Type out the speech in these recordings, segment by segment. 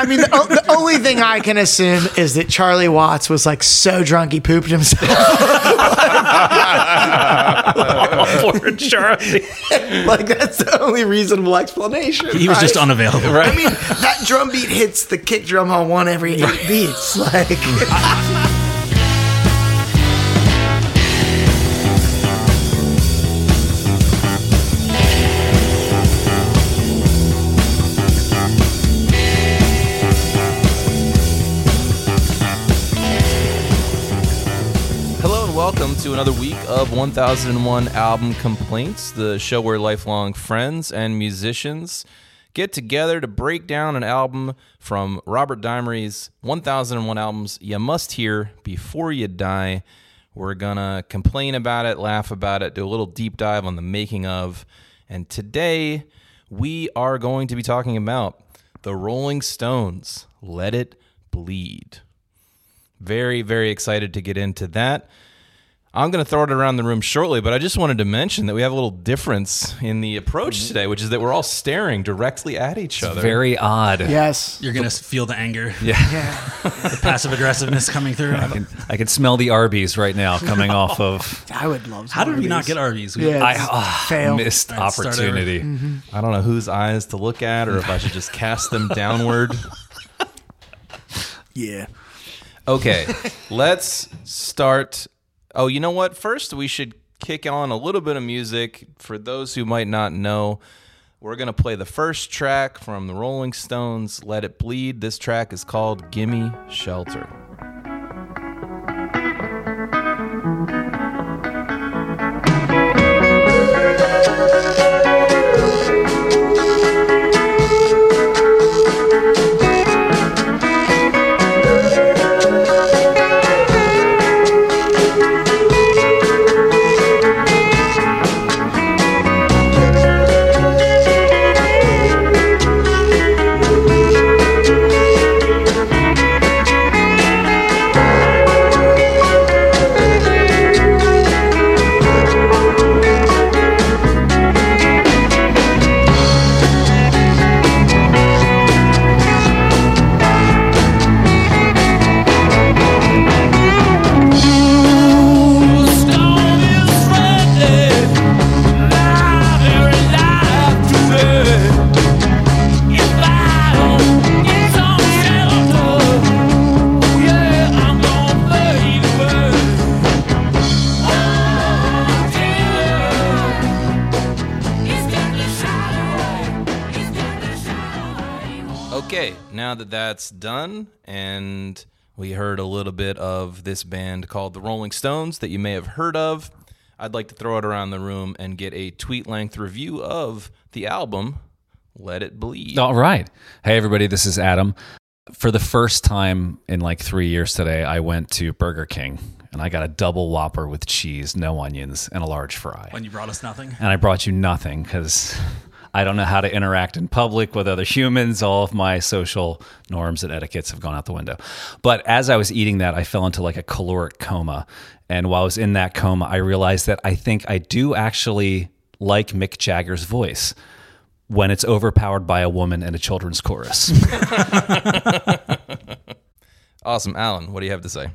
I mean, the, o- the only thing I can assume is that Charlie Watts was like so drunk he pooped himself. Poor Charlie. like that's the only reasonable explanation. He was just unavailable. right? I mean, that drum beat hits the kick drum on one every eight beats. Like, welcome to another week of 1001 Album Complaints, the show where lifelong friends and musicians get together to break down an album from Robert Dimery's 1001 albums you must hear before you die. We're gonna complain about it, laugh about it, do a little deep dive on the making of. And today we are going to be talking about the Rolling Stones, Let It Bleed. Very, very excited to get into that. I'm going to throw it around the room shortly, but I just wanted to mention that we have a little difference in the approach today, which is that we're all staring directly at each other. Very odd. yes. You're gonna feel the anger, Yeah. the passive aggressiveness coming through. I can I can, smell the Arby's right now coming off of I would love. How some did we not get Arby's? We- Yeah, I it's ah, fail. missed All right, start over. opportunity. I don't know whose eyes to look at or if I should just cast them downward. Yeah. Okay, let's start. Oh, you know what? First, we should kick on a little bit of music. For those who might not know, we're going to play the first track from the Rolling Stones, Let It Bleed. This track is called Gimme Shelter. That's done, and we heard a little bit of this band called the Rolling Stones that you may have heard of, I'd like to throw it around the room and get a tweet length review of the album Let It Bleed. All right. Hey, everybody, this is Adam. For the first time in like three years today, I went to Burger King and I got a double Whopper with cheese, no onions, and a large fry. when you brought us nothing. and I brought you nothing because I don't know how to interact in public with other humans. All of my social norms and etiquettes have gone out the window. But as I was eating that, I fell into like a caloric coma. And while I was in that coma, I realized that I think I do actually like Mick Jagger's voice when it's overpowered by a woman in a children's chorus. Awesome. Alan, what do you have to say?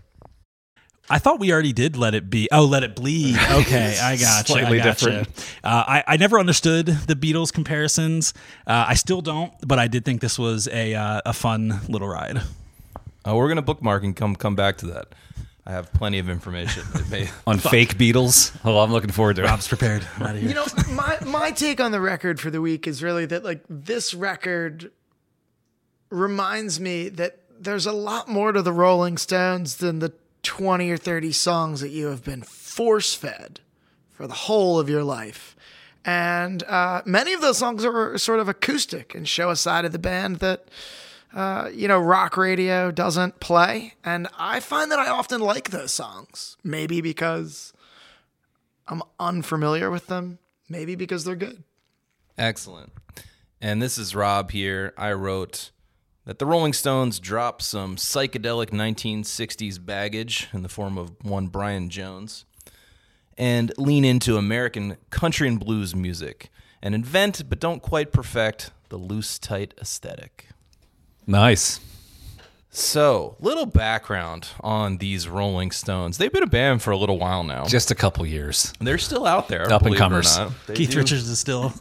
I thought we already did let it be. Oh, let it bleed. Okay, I got you. Slightly I gotcha. different. Uh, I I never understood the Beatles comparisons. Uh, I still don't, but I did think this was a uh, a fun little ride. Uh, we're going to bookmark and come come back to that. I have plenty of information. May- On fake Beatles. Oh, I'm looking forward to it. Rob's prepared. I'm out of here. You know, my my take on the record for the week is really that like this record reminds me that there's a lot more to the Rolling Stones than the 20 or 30 songs that you have been force fed for the whole of your life. And uh, many of those songs are sort of acoustic and show a side of the band that, uh, you know, rock radio doesn't play. And I find that I often like those songs. Maybe because I'm unfamiliar with them, maybe because they're good. Excellent. And this is Rob here. I wrote that the Rolling Stones drop some psychedelic 1960s baggage in the form of one Brian Jones and lean into American country and blues music and invent, but don't quite perfect, the loose, tight aesthetic. Nice. So, little background on these Rolling Stones. They've been a band for a little while now. Just a couple years. They're still out there. Up and believe it or comers. not. Keith do- Richards is still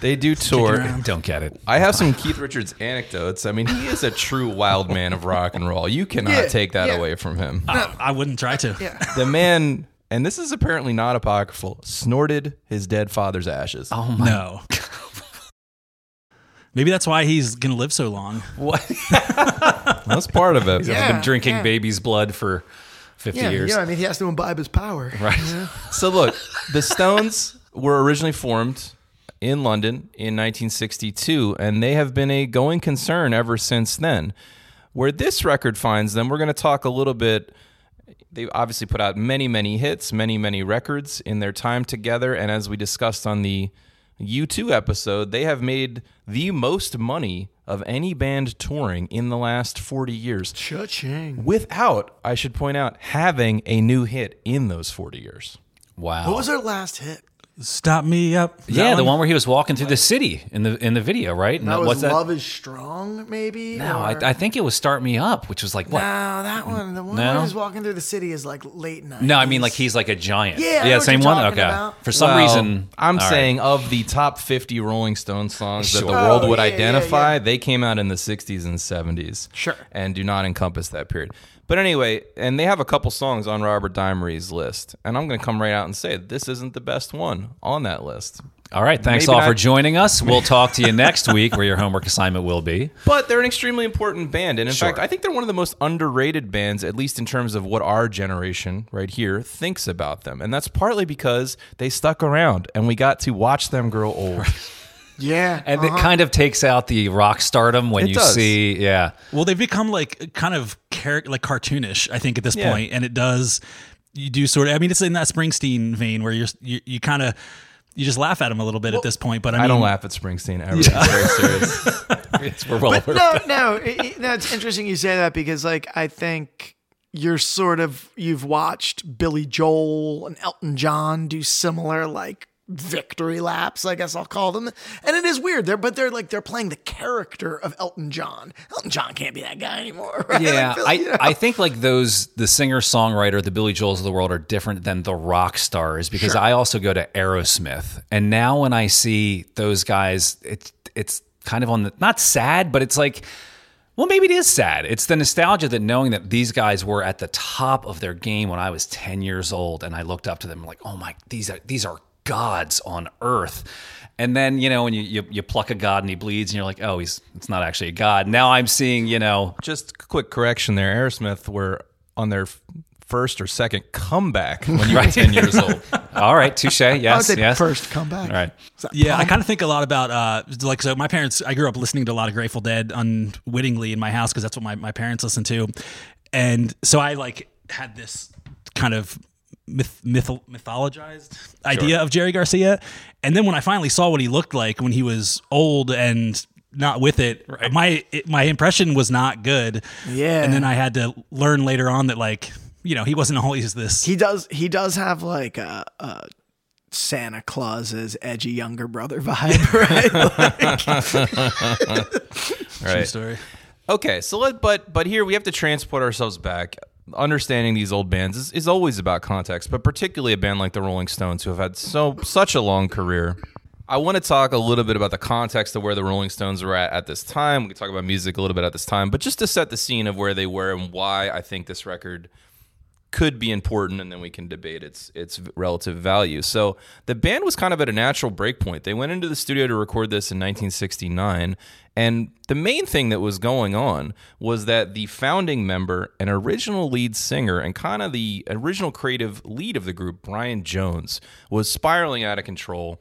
They do tour. around. Don't get it. I have some Keith Richards anecdotes. I mean, he is a true wild man of rock and roll. You cannot Yeah, take that yeah. away from him. I, uh, I wouldn't try to. Yeah. The man, and this is apparently not apocryphal, snorted his dead father's ashes. Oh my. No. Maybe that's why he's gonna live so long. What? That's part of it. Yeah. I've been drinking yeah. baby's blood for 50 Yeah, years. yeah. I mean, he has to imbibe his power. Right. So look, the Stones were originally formed in London in 1962, and they have been a going concern ever since then. Where this record finds them, we're going to talk a little bit. They obviously put out many, many hits, many, many records in their time together, and as we discussed on the U2 episode, they have made the most money of any band touring in the last 40 years Cha-ching. without, I should point out, having a new hit in those 40 years. Wow. What was their last hit? Stop me up. Is yeah, that the one where he was walking through the city in the in the video, right? And That was that? Love is Strong, maybe? No, Or- I, I think it was "Start Me Up," which was like what? No, that one. The one No? where he's walking through the city is like late night. No, I mean like he's like a giant. Yeah, I know yeah, what same you're one. Okay, about. for some Well, reason I'm all right. saying of the top 50 Rolling Stone songs that the world Oh, would yeah, yeah, identify, yeah. they came out in the 60s and 70s. Sure. And do not encompass that period. But anyway, and they have a couple songs on Robert Dimery's list. And I'm going to come right out and say this isn't the best one on that list. All right, thanks Maybe all not- for joining us. We'll talk to you next week, where your homework assignment will be. But they're an extremely important band. And in Sure. fact, I think they're one of the most underrated bands, at least in terms of what our generation right here thinks about them. And that's partly because they stuck around and we got to watch them grow old. Yeah. And it uh-huh. kind of takes out the rock stardom when It you does. see, yeah, Well, they've become like kind of char- like cartoonish, I think, at this Yeah. point, and it does. You do sort of. I mean, it's in that Springsteen vein where you're you, you kind of you just laugh at him a little bit at this point. But I, I don't laugh at Springsteen ever. It's very serious. It's- we're well aware. no, no, it- it- no. It's interesting you say that because, like, I think you're sort of you've watched Billy Joel and Elton John do similar, like, victory laps. I guess I'll call them, and it is weird. They're but they're like they're playing the character of Elton John. Elton John can't be that guy anymore. Right? Yeah, feel- I, you know? I think like those the singer songwriter, the Billy Joels of the world are different than the rock stars because I also go to Aerosmith, and now when I see those guys, it's it's kind of on the not sad, but it's like. Well, maybe it is sad. It's the nostalgia that knowing that these guys were at the top of their game when I was 10 years old and I looked up to them like, "Oh my, these are these are gods on earth." And then, you know, when you, you, you pluck a god and he bleeds and you're like, "Oh, he's it's not actually a god." Now I'm seeing, you know, Just quick correction there. Aerosmith were on their first or second comeback when you were 10 years old. All right, touche. I would Yes, say yes. first come back. All right. Yeah, I kind of think a lot about uh, like so. My parents, I grew up listening to a lot of Grateful Dead unwittingly in my house because that's what my, my parents listened to, and so I like had this kind of myth, myth mythologized idea of Jerry Garcia, and then when I finally saw what he looked like when he was old and not with it, my it, my impression was not good. Yeah. and then I had to learn later on that like you know he wasn't always this. He does. He does have like a. a Santa Claus's edgy younger brother vibe, right? True story. Okay, so let but but here we have to transport ourselves back. Understanding these old bands is, is always about context, but particularly a band like the Rolling Stones, who have had so such a long career. I want to talk a little bit about the context of where the Rolling Stones were at at this time. We can talk about music a little bit at this time, but just to set the scene of where they were and why I think this record could be important, and then we can debate its its relative value. So the band was kind of at a natural breakpoint. They went into the studio to record this in 1969, and the main thing that was going on was that the founding member and original lead singer and kind of the original creative lead of the group, Brian Jones, was spiraling out of control,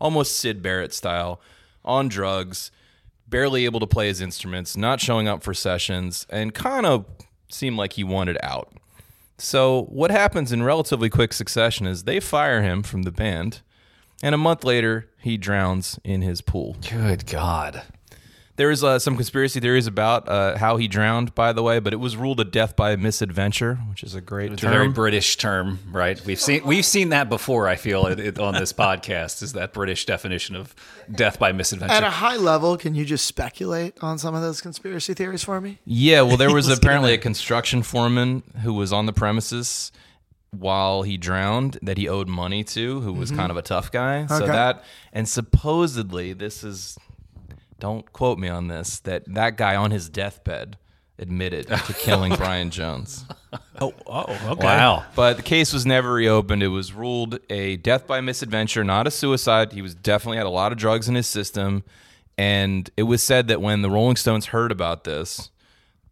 almost Syd Barrett style, on drugs, barely able to play his instruments, not showing up for sessions, and kind of seemed like he wanted out. So, what happens in relatively quick succession is they fire him from the band, and a month later, he drowns in his pool. Good God. There's uh, some conspiracy theories about uh, how he drowned, by the way, but it was ruled a death by misadventure, which is a great It's a very British term, right? We've seen we've seen that before. I feel it, it, on this podcast is that British definition of death by misadventure. At a high level, can you just speculate on some of those conspiracy theories for me? Yeah, well, there was apparently a construction foreman who was on the premises while he drowned that he owed money to, who was kind of a tough guy. So that, and supposedly, this is, don't quote me on this, that that guy on his deathbed admitted to killing Brian Jones. Oh, oh, okay. wow. But the case was never reopened. It was ruled a death by misadventure, not a suicide. He was definitely had a lot of drugs in his system. And it was said that when the Rolling Stones heard about this,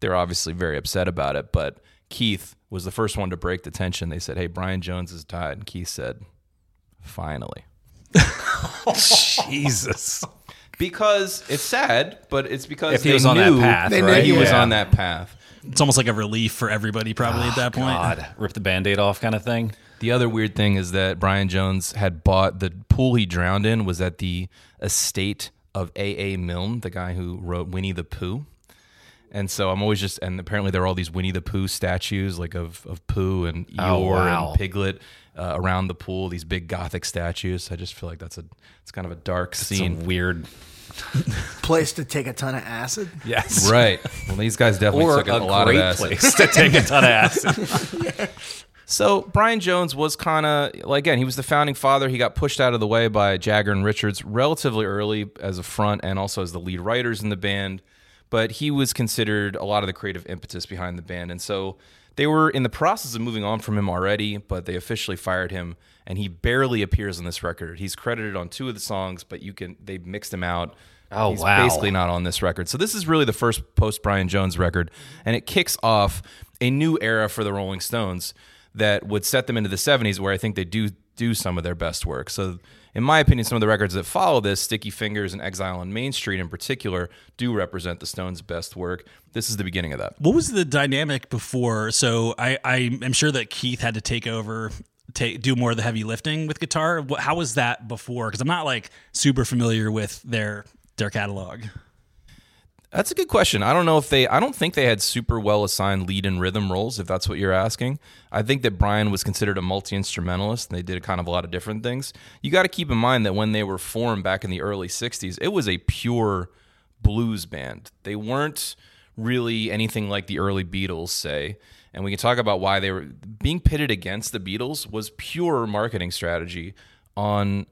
they're obviously very upset about it. But Keith was the first one to break the tension. They said, Hey, Brian Jones has died. And Keith said, Finally. Jesus. Because it's sad, but it's because If he they was on that path, They knew he right? was Yeah. on that path. It's almost like a relief for everybody, probably at that point. God, rip the band-aid off kind of thing. The other weird thing is that Brian Jones had bought the pool he drowned in was at the estate of A. A. Milne, the guy who wrote Winnie the Pooh. And so I'm always just, and apparently there are all these Winnie the Pooh statues, like of, of Pooh and Eeyore Oh, wow. and Piglet uh, around the pool, these big gothic statues. I just feel like that's a, it's kind of a dark It's scene. a weird. Place to take a ton of acid. Yes. right. Well, these guys definitely Or took a, a, lot great of acid. place to take a ton of acid. So Brian Jones was kind of like again, he was the founding father. He got pushed out of the way by Jagger and Richards relatively early as a front and also as the lead writers in the band. But he was considered a lot of the creative impetus behind the band, and so they were in the process of moving on from him already. But they officially fired him, and he barely appears on this record. He's credited on two of the songs, but you can they mixed him out. Oh, He's wow. basically not on this record. So this is really the first post Brian Jones record, and it kicks off a new era for the Rolling Stones that would set them into the 70s where I think they do do some of their best work. So in my opinion, some of the records that follow this, Sticky Fingers and Exile on Main Street in particular, do represent the Stones' best work. This is the beginning of that. What was the dynamic before? So I, I am sure that Keith had to take over, take do more of the heavy lifting with guitar. How was that before? Because I'm not like super familiar with their their catalog. That's a good question. I don't know if they I don't think they had super well assigned lead and rhythm roles if that's what you're asking. I think that Brian was considered a multi-instrumentalist and they did kind of a lot of different things. You got to keep in mind that when they were formed back in the early 60s, it was a pure blues band. They weren't really anything like the early Beatles say. And we can talk about why they were being pitted against the Beatles was pure marketing strategy on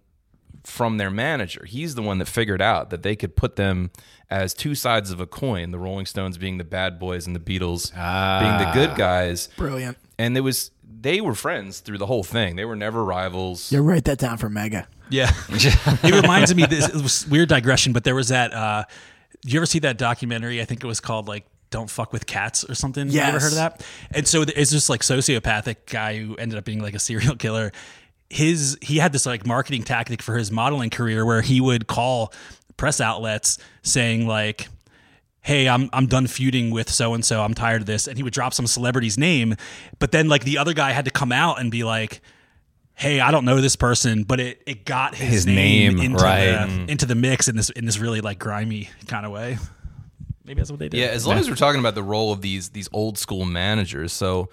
from their manager. He's the one that figured out that they could put them as two sides of a coin, the Rolling Stones being the bad boys and the Beatles being the good guys. Brilliant. And it was they were friends through the whole thing. They were never rivals. Yeah, write that down for Mega. Yeah, it reminds me. This it was weird digression, but there was that. Uh, did you ever see that documentary? I think it was called like "Don't Fuck with Cats" or something. You ever heard of that? And so it's this like sociopathic guy who ended up being like a serial killer. His he had this like marketing tactic for his modeling career where he would call press outlets saying like hey, I'm I'm done feuding with so and so. I'm tired of this. And he would drop some celebrity's name, but then like the other guy had to come out and be like, hey, I don't know this person, but it it got his, His name, name, into right. the into the mix in this in this really like grimy kind of way. Maybe that's what they did. Yeah, as long as we're talking about the role of these these old school managers. So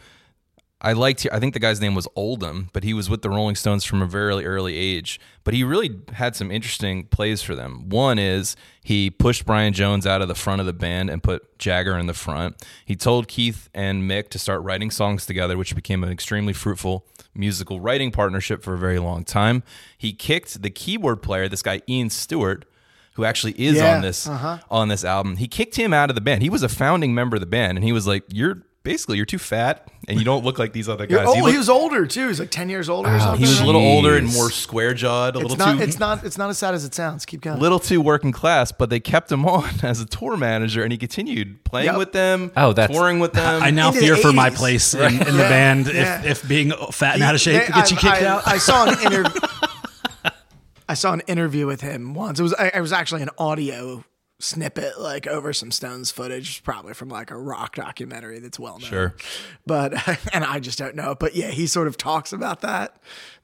I liked I think the guy's name was Oldham, but he was with the Rolling Stones from a very early age. But he really had some interesting plays for them. One is he pushed Brian Jones out of the front of the band and put Jagger in the front. He told Keith and Mick to start writing songs together, which became an extremely fruitful musical writing partnership for a very long time. He kicked the keyboard player, this guy Ian Stewart, who actually is Yeah, on this uh-huh. on this album. He kicked him out of the band. He was a founding member of the band, and he was like, "You're basically you're too fat, and you don't look like these other guys." oh, he, he, was older too. He was like ten years older or something. he was a little older and more square jawed, a it's little not. too It's not. It's not as sad as it sounds. Keep going. A little too working class, but they kept him on as a tour manager, and he continued playing Yep. with them, Oh, that's- touring with them. I now Into the fear for my 80s. place in, in the band yeah. if, if being fat and out of shape They- gets you kicked I, out. I saw an interview. I saw an interview with him once. It was. I, it was actually an audio snippet, like over some Stones footage, probably from like a rock documentary that's well known. Sure. But and I just don't know. But yeah, he sort of talks about that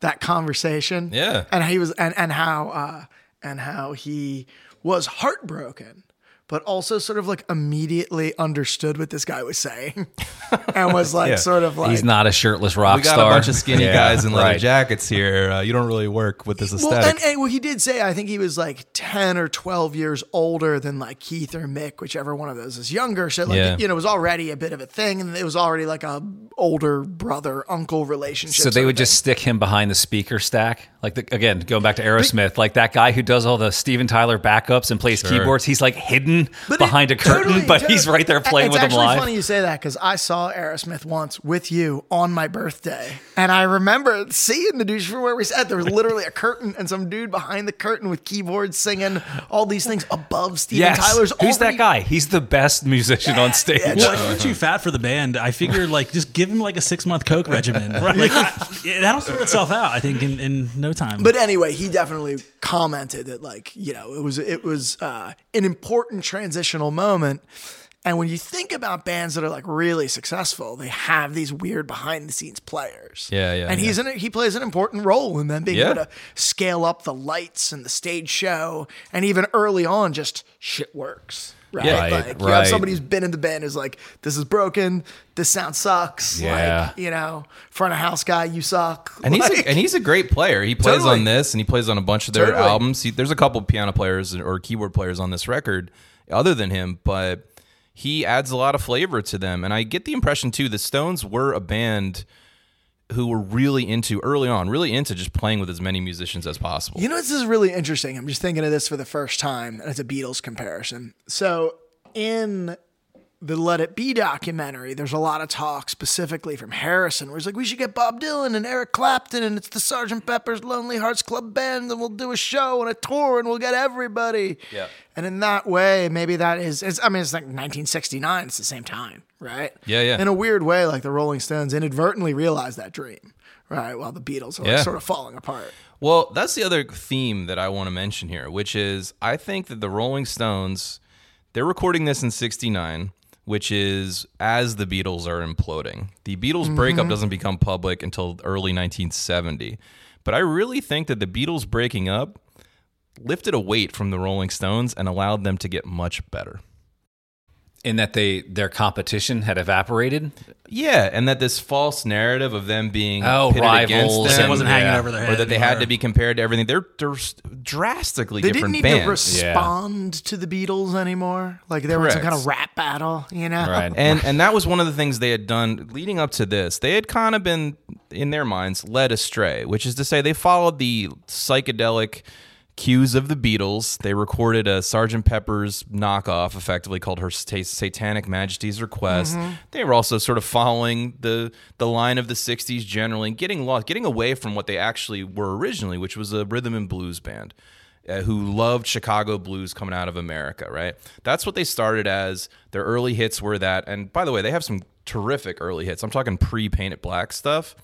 that conversation. Yeah. And he was and and how uh and how he was heartbroken but also sort of like immediately understood what this guy was saying and was like Yeah. sort of like He's not a shirtless rock We got star. a bunch of skinny Yeah, guys in leather right. jackets here. Uh, you don't really work with this Well, aesthetic. and, and well, he did say I think he was like ten or twelve years older than like Keith or Mick, whichever one of those is younger. So like Yeah. you know, it was already a bit of a thing, and it was already like a older brother uncle relationship. So they would just stick him behind the speaker stack, like the, again going back to Aerosmith, like that guy who does all the Steven Tyler backups and plays keyboards. He's like hidden But it- behind a curtain, totally, but he's right there playing it's with them actually live. funny you say that because I saw Aerosmith once with you on my birthday, and I remember seeing the douche from where we sat. There was literally a curtain and some dude behind the curtain with keyboards singing all these things above Steven Yes, Tyler's. who's that guy? He's the best musician on stage. yeah, Well, if you're too fat for the band, I figure like just give him like a six month coke regimen. Like yeah, that'll sort itself out. I think in, in no time. But anyway, he definitely commented that like you know it was it was uh, an important transitional moment. And when you think about bands that are like really successful, they have these weird behind the scenes players. Yeah, yeah, And he's in it. He plays an important role in them being Yeah. able to scale up the lights and the stage show, and even early on, just shit works. Right, Yeah. Right, you have right. somebody who's been in the band who's like, "This is broken. This sound sucks." Yeah. Like, you know, front of house guy, you suck. And he's a, and he's a great player. He plays Totally. on this, and he plays on a bunch of their Totally. albums. He, there's a couple piano players or keyboard players on this record, other than him, but he adds a lot of flavor to them. And I get the impression too, the Stones were a band who were really into early on, really into just playing with as many musicians as possible. You know, this is really interesting. I'm just thinking of this for the first time, and it's a Beatles comparison. So, in the Let It Be documentary, there's a lot of talk specifically from Harrison, where he's like, we should get Bob Dylan and Eric Clapton, and it's the Sgt. Pepper's Lonely Hearts Club Band, and we'll do a show and a tour, and we'll get everybody. Yeah. And in that way, maybe that is, it's, I mean, it's like 1969, it's the same time, right? Yeah, yeah. In a weird way, like the Rolling Stones inadvertently realized that dream, right? While the Beatles are like sort of falling apart. Well, that's the other theme that I want to mention here, which is I think that the Rolling Stones, they're recording this in 69, which is as the Beatles are imploding. The Beatles breakup mm-hmm. doesn't become public until early 1970. But I really think that the Beatles breaking up lifted a weight from the Rolling Stones and allowed them to get much better. In that they their competition had evaporated. Yeah, and that this false narrative of them being Oh, pitted rivals. against them, wasn't hanging yeah. over their head, or head. that they had to be compared to everything. They're, they're drastically They different didn't need bands. to respond to the Beatles anymore. Like there was some kind of rap battle, you know? Right. and and that was one of the things they had done leading up to this. They had kind of been in their minds led astray, which is to say they followed the psychedelic cues of the Beatles. They recorded a Sgt. Pepper's knockoff, effectively called her Sat- Satanic Majesties Request. They were also sort of following the the line of the '60s generally, and getting lost, getting away from what they actually were originally, which was a rhythm and blues band uh, who loved Chicago blues coming out of America, right? That's what they started as. Their early hits were that. And by the way, they have some terrific early hits. I'm talking pre Paint It Black stuff.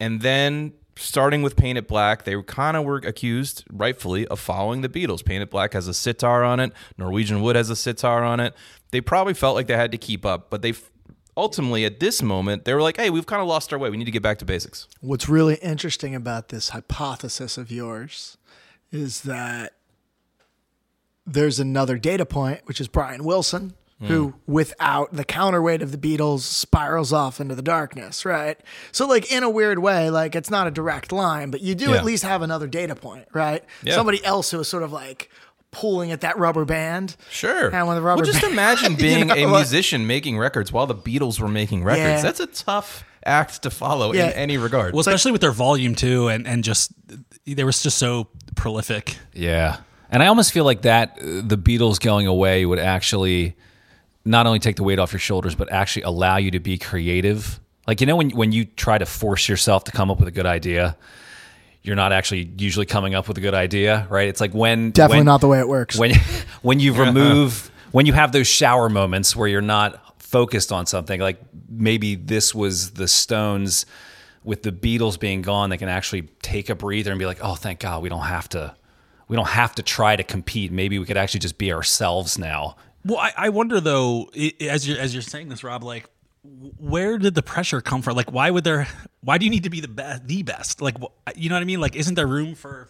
And then starting with Paint It Black, they kind of were accused, rightfully, of following the Beatles. Paint It Black has a sitar on it, Norwegian Wood has a sitar on it. They probably felt like they had to keep up, but they ultimately, at this moment, they were like, hey, we've kind of lost our way. We need to get back to basics. What's really interesting about this hypothesis of yours is that there's another data point, which is Brian Wilson, who, without the counterweight of the Beatles, spirals off into the darkness, right? So, like, in a weird way, like, it's not a direct line, but you do Yeah. at least have another data point, right? Yeah. Somebody else who is sort of like pulling at that rubber band. Sure. And when the rubber well, just band- imagine you being know, a like- musician making records while the Beatles were making records. Yeah. That's a tough act to follow Yeah. in any regard. Well, especially with their volume too, and and just they were just so prolific. Yeah. And I almost feel like that uh, the Beatles going away would actually not only take the weight off your shoulders, but actually allow you to be creative. Like you know when when you try to force yourself to come up with a good idea, you're not actually usually coming up with a good idea, right? It's like when Definitely when- not the way it works. when when you remove when you have those shower moments where you're not focused on something like maybe this was the stones with the beatles being gone they can actually take a breather and be like oh thank god we don't have to we don't have to try to compete maybe we could actually just be ourselves now Well, I, I wonder though, as you're as you're saying this, Rob, like where did the pressure come from? Like, why would there? Why do you need to be the best? The best? Like, you know what I mean? Like, isn't there room for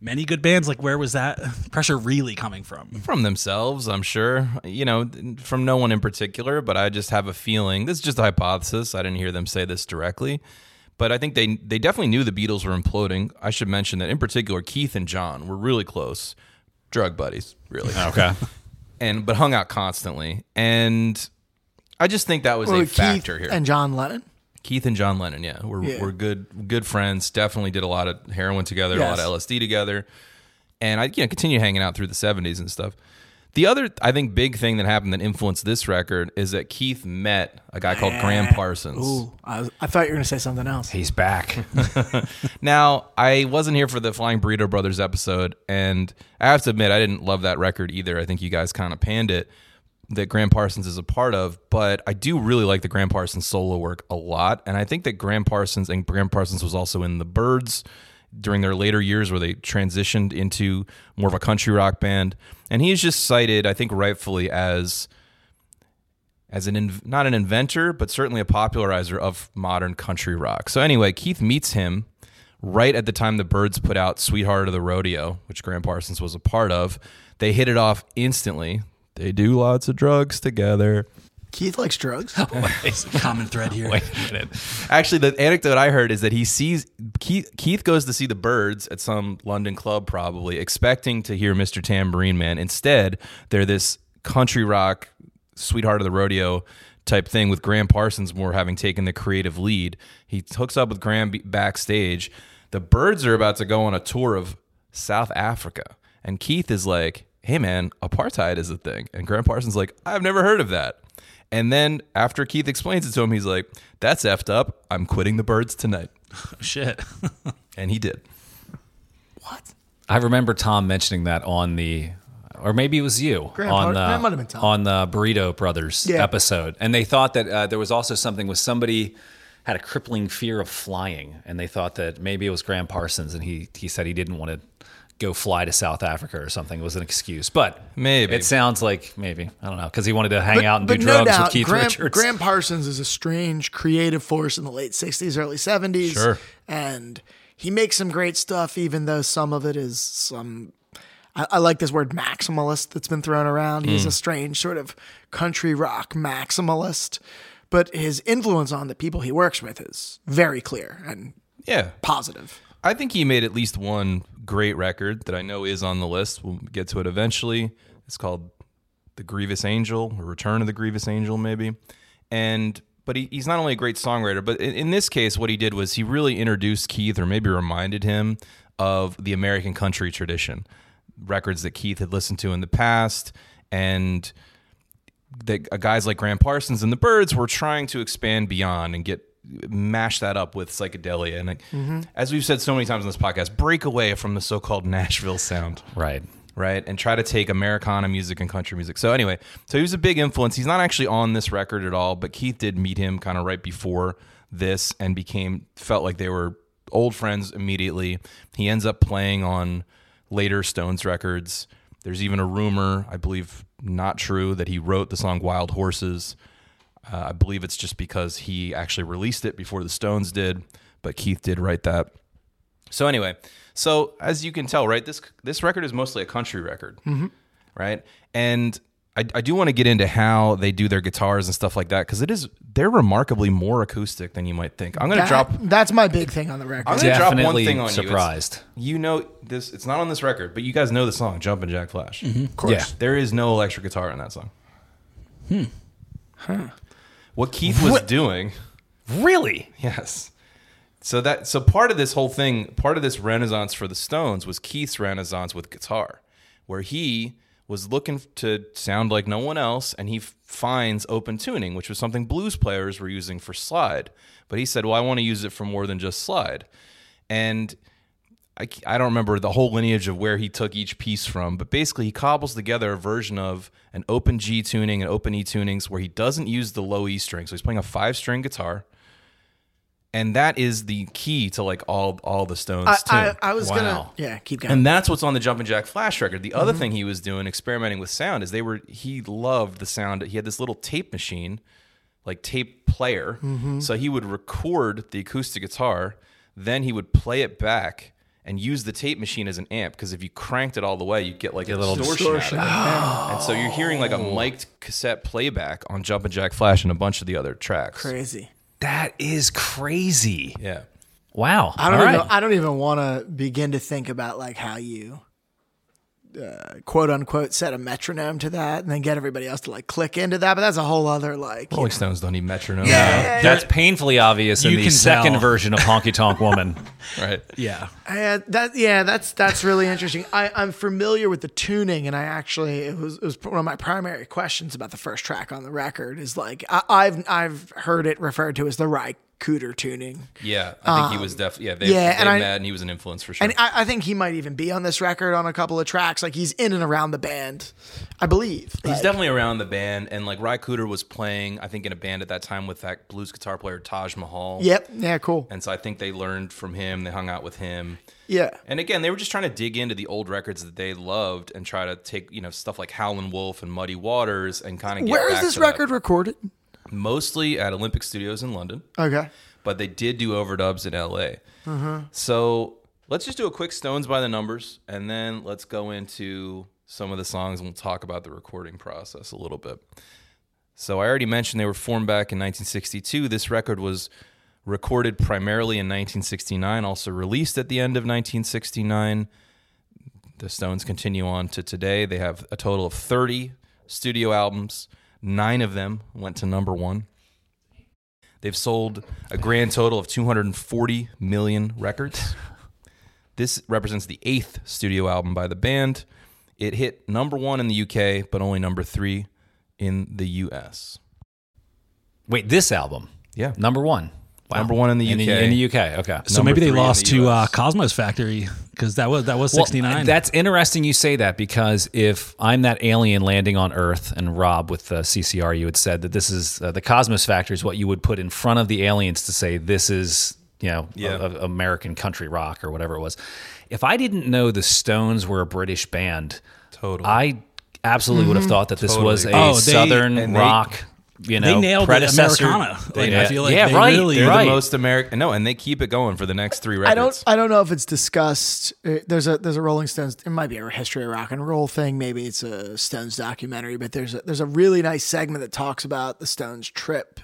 many good bands? Like, where was that pressure really coming from? from themselves, I'm sure. You know, from no one in particular, but I just have a feeling. This is just a hypothesis. I didn't hear them say this directly, but I think they they definitely knew the Beatles were imploding. I should mention that in particular, Keith and John were really close, drug buddies, really. Okay. and but hung out constantly. And I just think that was Well, a Keith factor here. and John Lennon. Keith and John Lennon, yeah, we're Yeah. we're good good friends. Definitely did a lot of heroin together, a lot of LSD together, and I you know continue hanging out through the seventies and stuff. The other, I think, big thing that happened that influenced this record is that Keith met a guy called Graham ah. Parsons. Ooh, I, was- I thought you were going to say something else. He's back. Now, I wasn't here for the Flying Burrito Brothers episode, and I have to admit, I didn't love that record either. I think you guys kind of panned it that Graham Parsons is a part of, but I do really like the Graham Parsons solo work a lot. And I think that Graham Parsons and Graham Parsons was also in the Byrds during their later years where they transitioned into more of a country rock band. And he's just cited, I think rightfully, as as an not an inventor, but certainly a popularizer of modern country rock. So anyway, Keith meets him right at the time the Byrds put out "Sweetheart of the Rodeo," which Graham Parsons was a part of. They hit it off instantly. They do lots of drugs together. Keith likes drugs. It's a common thread here. Wait a minute. Actually, the anecdote I heard is that he sees Keith, Keith goes to see the Byrds at some London club, probably expecting to hear Mr. Tambourine Man. Instead, they're this country rock, sweetheart of the rodeo type thing with Graham Parsons more having taken the creative lead. He hooks up with Graham backstage. The Byrds are about to go on a tour of South Africa, and Keith is like, "Hey, man, apartheid is a thing," and Graham Parsons like, "I've never heard of that." And then after Keith explains it to him, he's like, "That's effed up. I'm quitting the Byrds tonight," Shit. and he did. what? I remember Tom mentioning that on the, or maybe it was you Graham on Par- the that might have been Tom. on the Burrito Brothers Yeah. episode, and they thought that uh, there was also something with somebody had a crippling fear of flying, and they thought that maybe it was Graham Parsons, and he he said he didn't want to go fly to South Africa or something. Was an excuse, but Maybe. it sounds like maybe I don't know because he wanted to hang out and do but drugs doubt, with Keith Graham, Richards. Graham Parsons is a strange creative force in the late 60s, early 70s. Sure. And he makes some great stuff, even though some of it is some. I, I like this word maximalist that's been thrown around. He's Hmm. a strange sort of country rock maximalist. But his influence on the people he works with is very clear and Yeah, positive. I think he made at least one great record that I know is on the list. We'll get to it eventually. It's called The Grievous Angel or Return of the Grievous Angel, maybe. And but he, he's not only a great songwriter, but in, in this case, what he did was he really introduced Keith, or maybe reminded him of the American country tradition, records that Keith had listened to in the past, and that uh, guys like Graham Parsons and the Byrds were trying to expand beyond and get mash that up with psychedelia. And like, mm-hmm. as we've said so many times on this podcast, break away from the so-called Nashville sound right. right? And try to take Americana music and country music. So anyway, so he was a big influence. He's not actually on this record at all, but Keith did meet him kind of right before this and became felt like they were old friends immediately. He ends up playing on later Stones records. There's even a rumor, I believe not true, that he wrote the song Wild Horses. Uh, I believe it's just because he actually released it before the Stones did, but Keith did write that. So anyway, so as you can tell, right, this this record is mostly a country record, right? And I, I do want to get into how they do their guitars and stuff like that because it is they're remarkably more acoustic than you might think. I'm gonna That- drop. That's my big thing on the record. I'm gonna drop one thing on you. Surprised. You know this. It's not on this record, but you guys know the song "Jumpin' Jack Flash." of course. Yeah. There is no electric guitar in that song. Hmm. What Keith was doing. Really? Yes. So that so part of this whole thing, part of this renaissance for the Stones was Keith's renaissance with guitar, where he was looking to sound like no one else, and he f- finds open tuning, which was something blues players were using for slide. But he said, "Well, I want to use it for more than just slide," and I, c- I don't remember the whole lineage of where he took each piece from, but basically he cobbles together a version of an open G tuning and open E tunings where he doesn't use the low E string. So he's playing a five string guitar. And that is the key to like all all the Stones I, too. I, I was gonna, Wow. yeah, keep going. and that's what's on the Jumpin' Jack Flash record. The other mm-hmm. thing he was doing, experimenting with sound, is they were he loved the sound. He had this little tape machine, like tape player. Mm-hmm. So he would record the acoustic guitar, then he would play it back, and use the tape machine as an amp because if you cranked it all the way, you'd get like a little distortion, out of it. Oh. And so you're hearing like a mic'd cassette playback on Jumpin' Jack Flash and a bunch of the other tracks. Crazy. That is crazy. Yeah. Wow. I don't All even. right. I don't even want to begin to think about like how you, uh, quote unquote, set a metronome to that, and then get everybody else to like click into that. But that's a whole other like. you Rolling know. Stones don't need metronome. Yeah. That's painfully obvious in You the can second tell. version of Honky Tonk Woman. Right. Yeah. Uh, that yeah, that's that's really interesting. I, I'm familiar with the tuning, and I actually it was it was one of my primary questions about the first track on the record. Is like I, I've I've heard it referred to as the Ry Cooder tuning, Yeah. I think he um, was definitely, yeah, they, yeah, they and I- and he was an influence for sure. and I, I think he might even be on this record on a couple of tracks. Like he's in and around the band, I believe. He's Like, definitely around the band, and like Ry Cooder was playing, I think, in a band at that time with that blues guitar player Taj Mahal. Yep. Yeah. Cool. And so I think they learned from him. They hung out with him. Yeah. And again, they were just trying to dig into the old records that they loved and try to take, you know, stuff like Howlin' Wolf and Muddy Waters and kind of get Where is this to that. record recorded? Mostly at Olympic Studios in London, Okay. but they did do overdubs in LA. Mm-hmm. So let's just do a quick Stones by the numbers, and then let's go into some of the songs and we'll talk about the recording process a little bit. So I already mentioned they were formed back in 1962. This record was recorded primarily in 1969, also released at the end of 1969. The Stones continue on to today. They have a total of 30 studio albums. Nine of them went to number one. They've sold a grand total of 240 million records. This represents the eighth studio album by the band. It hit number one in the UK, but only number three in the US. Wait, this album, Yeah. number one. Wow. Number one in the In the, UK. in the UK. Okay. So Number maybe they lost the to uh, Cosmo's Factory because that was that was Well, sixty nine. that's interesting you say that because if I'm that alien landing on Earth and Rob with the CCR, you had said that this is uh, the Cosmo's Factory is what you would put in front of the aliens to say this is, you know, Yeah. a- a- American country rock or whatever it was. If I didn't know the Stones were a British band, Totally. I absolutely would have thought that this was a Oh, they- Southern rock, you know, they nailed it, predecessor. Americana. Like, yeah, I feel like yeah, they right. really- They're right. the most American. No, and they keep it going for the next three records. I don't. I don't know if it's discussed. uh, There's a there's a Rolling Stones. It might be a history of rock and roll thing. Maybe it's a Stones documentary. But there's a, there's a really nice segment that talks about the Stones trip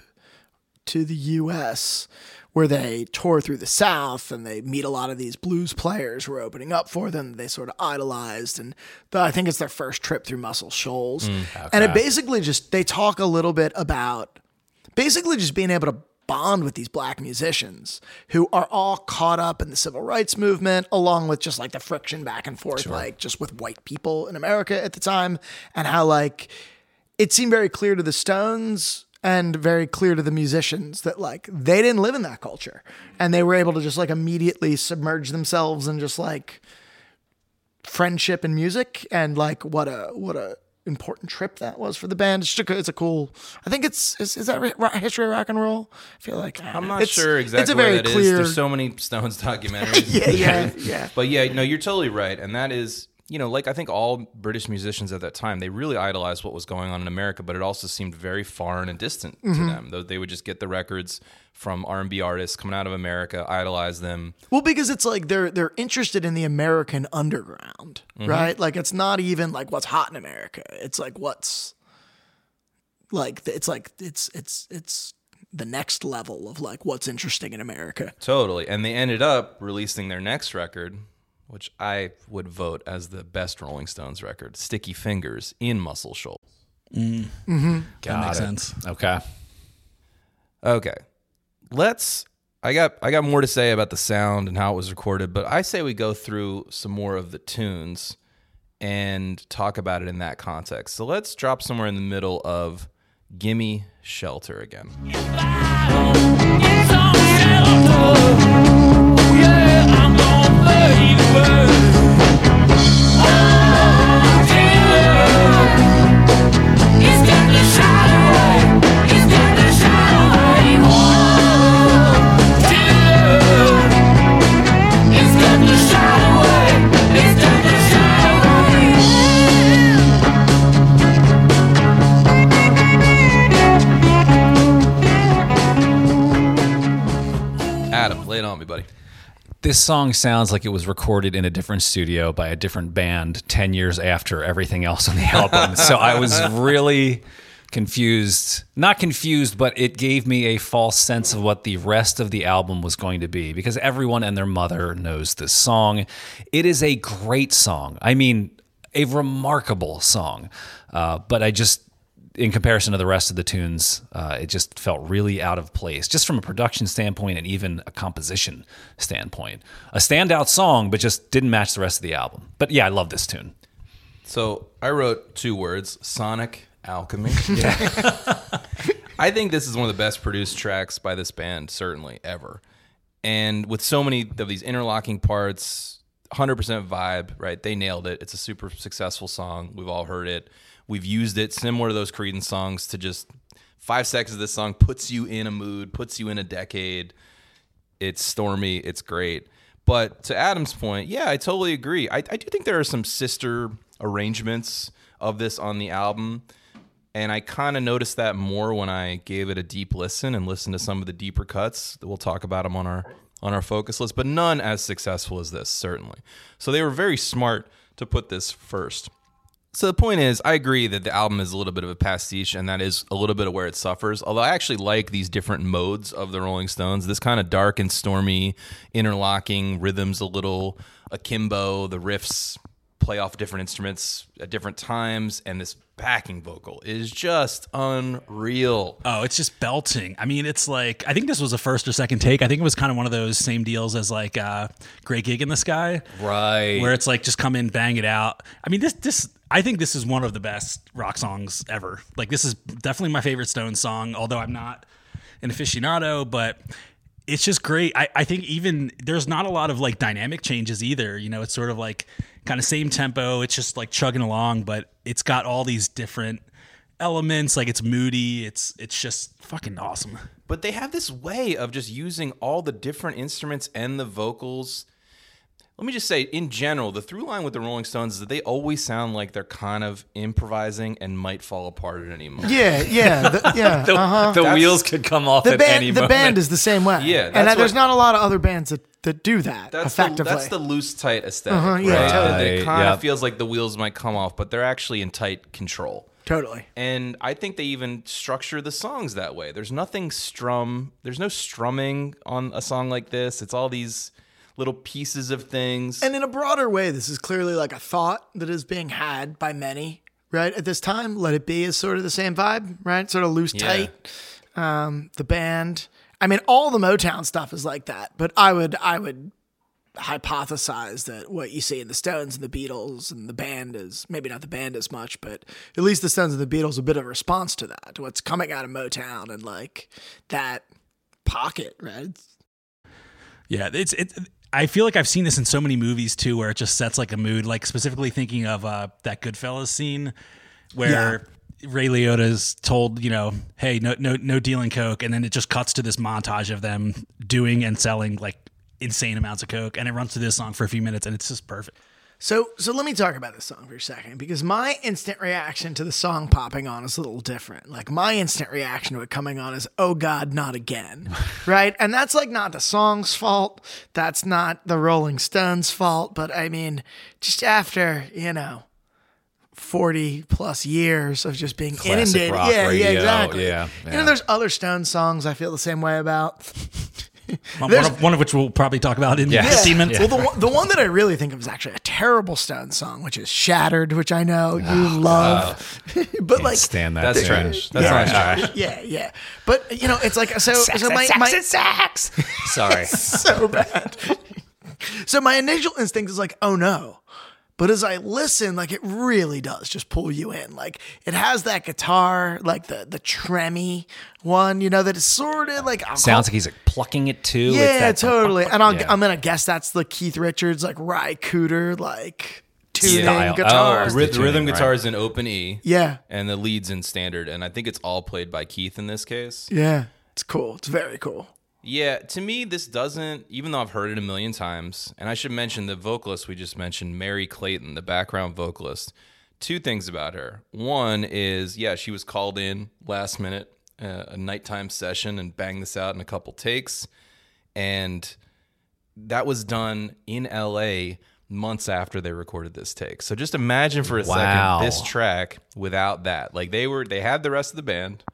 to the U.S. where they tour through the South and they meet a lot of these blues players who are opening up for them. They sort of idolized, and the, I think it's their first trip through Muscle Shoals. Mm, and it basically just they talk a little bit about basically just being able to bond with these black musicians who are all caught up in the civil rights movement along with just like the friction back and forth like just with white people in America at the time and how like it seemed very clear to the Stones and very clear to the musicians that like they didn't live in that culture and they were able to just like immediately submerge themselves in just like friendship and music and like what a what a important trip that was for the band. It's just a, it's a cool. I think it's is, is that ri- history of rock and roll? I feel like I'm not sure exactly It's a where very that is. clear. There's so many Stones documentaries. yeah, yeah, yeah. But yeah, no, you're totally right. And that is, you know, like I think all British musicians at that time, they really idolized what was going on in America, but it also seemed very foreign and distant Mm-hmm. to them. Though they would just get the records from R&B artists coming out of America, idolize them. Well, because it's like they're they're interested in the American underground, Mm-hmm. right? Like it's not even like what's hot in America. It's like what's like it's like it's it's it's the next level of like what's interesting in America. Totally. And they ended up releasing their next record, which I would vote as the best Rolling Stones record, Sticky Fingers in Muscle Shoals. mm-hmm that makes it. sense. Okay. Okay. Let's I got I got more to say about the sound and how it was recorded, but I say we go through some more of the tunes and talk about it in that context. So let's drop somewhere in the middle of Gimme Shelter again. Adam, lay it on me, buddy. This song sounds like it was recorded in a different studio by a different band 10 years after everything else on the album. so I was really confused. Not confused, but it gave me a false sense of what the rest of the album was going to be because everyone and their mother knows this song. It is a great song. I mean, a remarkable song. Uh, but I just in comparison to the rest of the tunes, uh, it just felt really out of place, just from a production standpoint and even a composition standpoint. A standout song, but just didn't match the rest of the album. But yeah, I love this tune. So I wrote two words: Sonic Alchemy. I think this is one of the best produced tracks by this band, certainly ever. And with so many of these interlocking parts, 100% vibe, right? They nailed it. It's a super successful song. We've all heard it. We've used it similar to those Creedence songs to just five seconds of this song puts you in a mood, puts you in a decade. It's stormy. It's great. But to Adam's point, yeah, I totally agree. I, I do think there are some sister arrangements of this on the album. And I kind of noticed that more when I gave it a deep listen and listened to some of the deeper cuts. that We'll talk about them on our on our focus list, but none as successful as this, certainly. So they were very smart to put this first. So the point is, I agree that the album is a little bit of a pastiche, and that is a little bit of where it suffers. Although I actually like these different modes of the Rolling Stones. This kind of dark and stormy, interlocking rhythms, a little akimbo. The riffs play off different instruments at different times, and this backing vocal is just unreal. Oh, it's just belting. I mean, it's like I think this was a first or second take. I think it was kind of one of those same deals as like uh, "Great Gig in the Sky," Right. where it's like just come in, bang it out. I mean, this this I think this is one of the best rock songs ever. Like this is definitely my favorite Stones song. Although I'm not an aficionado, but it's just great. I, I think even there's not a lot of like dynamic changes either. You know, it's sort of like kind of same tempo. It's just like chugging along, but it's got all these different elements. Like it's moody. It's it's just fucking awesome. But they have this way of just using all the different instruments and the vocals. Let me just say, in general, the through line with the Rolling Stones is that they always sound like they're kind of improvising and might fall apart at any moment. Yeah, yeah, the, yeah. the, uh-huh. the wheels could come off The at band, any the moment. band is the same way. Yeah, and that's there's not a lot of other bands that, that do that That's the, effectively. that's the loose, tight aesthetic. Uh-huh, yeah, right? totally. It kind of Yep. feels like the wheels might come off, but they're actually in tight control. totally. And I think they even structure the songs that way. There's nothing strum. There's no strumming on a song like this. It's all these little pieces of things. And in a broader way, this is clearly like a thought that is being had by many, right? At this time, Let It Be is sort of the same vibe, right? Sort of loose, tight. Um, the band. I mean, all the Motown stuff is like that, but I would, I would hypothesize that what you see in the Stones and the Beatles and the band is maybe not the band as much, but at least the Stones and the Beatles a bit of a response to that, to what's coming out of Motown and like that pocket, right? Yeah, it's it. I feel like I've seen this in so many movies too, where it just sets like a mood. Like specifically thinking of uh, that Goodfellas scene where Ray Liotta's told, you know, hey, no, no, no dealing coke, and then it just cuts to this montage of them doing and selling like insane amounts of coke, and it runs through this song for a few minutes, and it's just perfect. So, so let me talk about this song for a second because my instant reaction to the song popping on is a little different. Like my instant reaction to it coming on is, "Oh God, not again!" right? And that's like not the song's fault. That's not the Rolling Stones' fault. But I mean, just after you know, forty plus years of just being Classic inundated, yeah, yeah, exactly. yeah, You know, there's other Stones songs I feel the same way about. One, of, one of which we'll probably talk about in Yeah. 15 minutes. Well, the, one, the one that I really think of is actually a terrible Stones song, which is "Shattered," which I know ah, you ah. love, but like, stand that. That's tune. trash. That's All not trash. yeah, yeah. But you know, it's like so. so my, my Sorry. so bad. so my initial instinct is like, oh no. But as I listen, like it really does just pull you in. Like it has that guitar, like the the tremmy one, you know, that is sort of like I'll Sounds call- like he's like plucking it too. Yeah, that- totally. And I'll, Yeah. I'm gonna guess that's the Keith Richards like Ry Cooder like tuning Style. guitar. Oh, The ryth- tuning, rhythm right. guitar is in open E. yeah, And the lead's in standard. And I think it's all played by Keith in this case. yeah, it's cool. It's very cool. Yeah, to me, this doesn't, even though I've heard it a million times, and I should mention the vocalist we just mentioned, Merry Clayton, the background vocalist. Two things about her. One is, yeah, she was called in last minute, uh, a nighttime session, and banged this out in a couple takes. And that was done in LA months after they recorded this take. So just imagine for a Wow. second this track without that. Like they were they had the rest of the band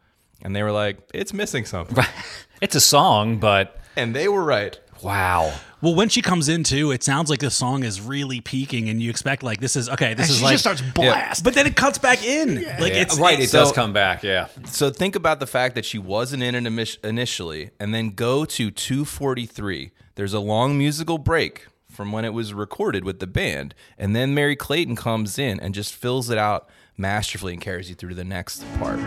and they were like it's missing something. It's a song, but and they were right. wow. Well, when she comes in too, it sounds like the song is really peaking, and you expect like this is okay. This And is she like, just starts blast. but then it cuts back in. Like it's right. It So- does come back. Yeah. So think about the fact that she wasn't in it initially, and then go to 243. There's a long musical break from when it was recorded with the band, and then Merry Clayton comes in and just fills it out masterfully and carries you through to the next part.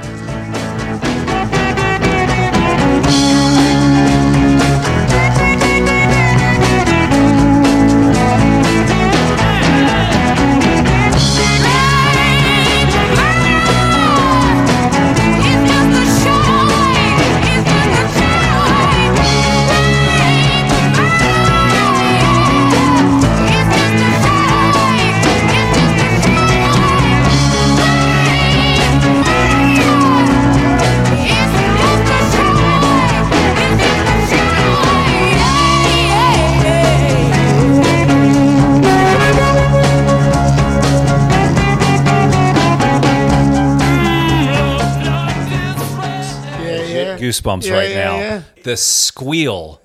Goosebumps Yeah, right yeah, now. yeah. The squeal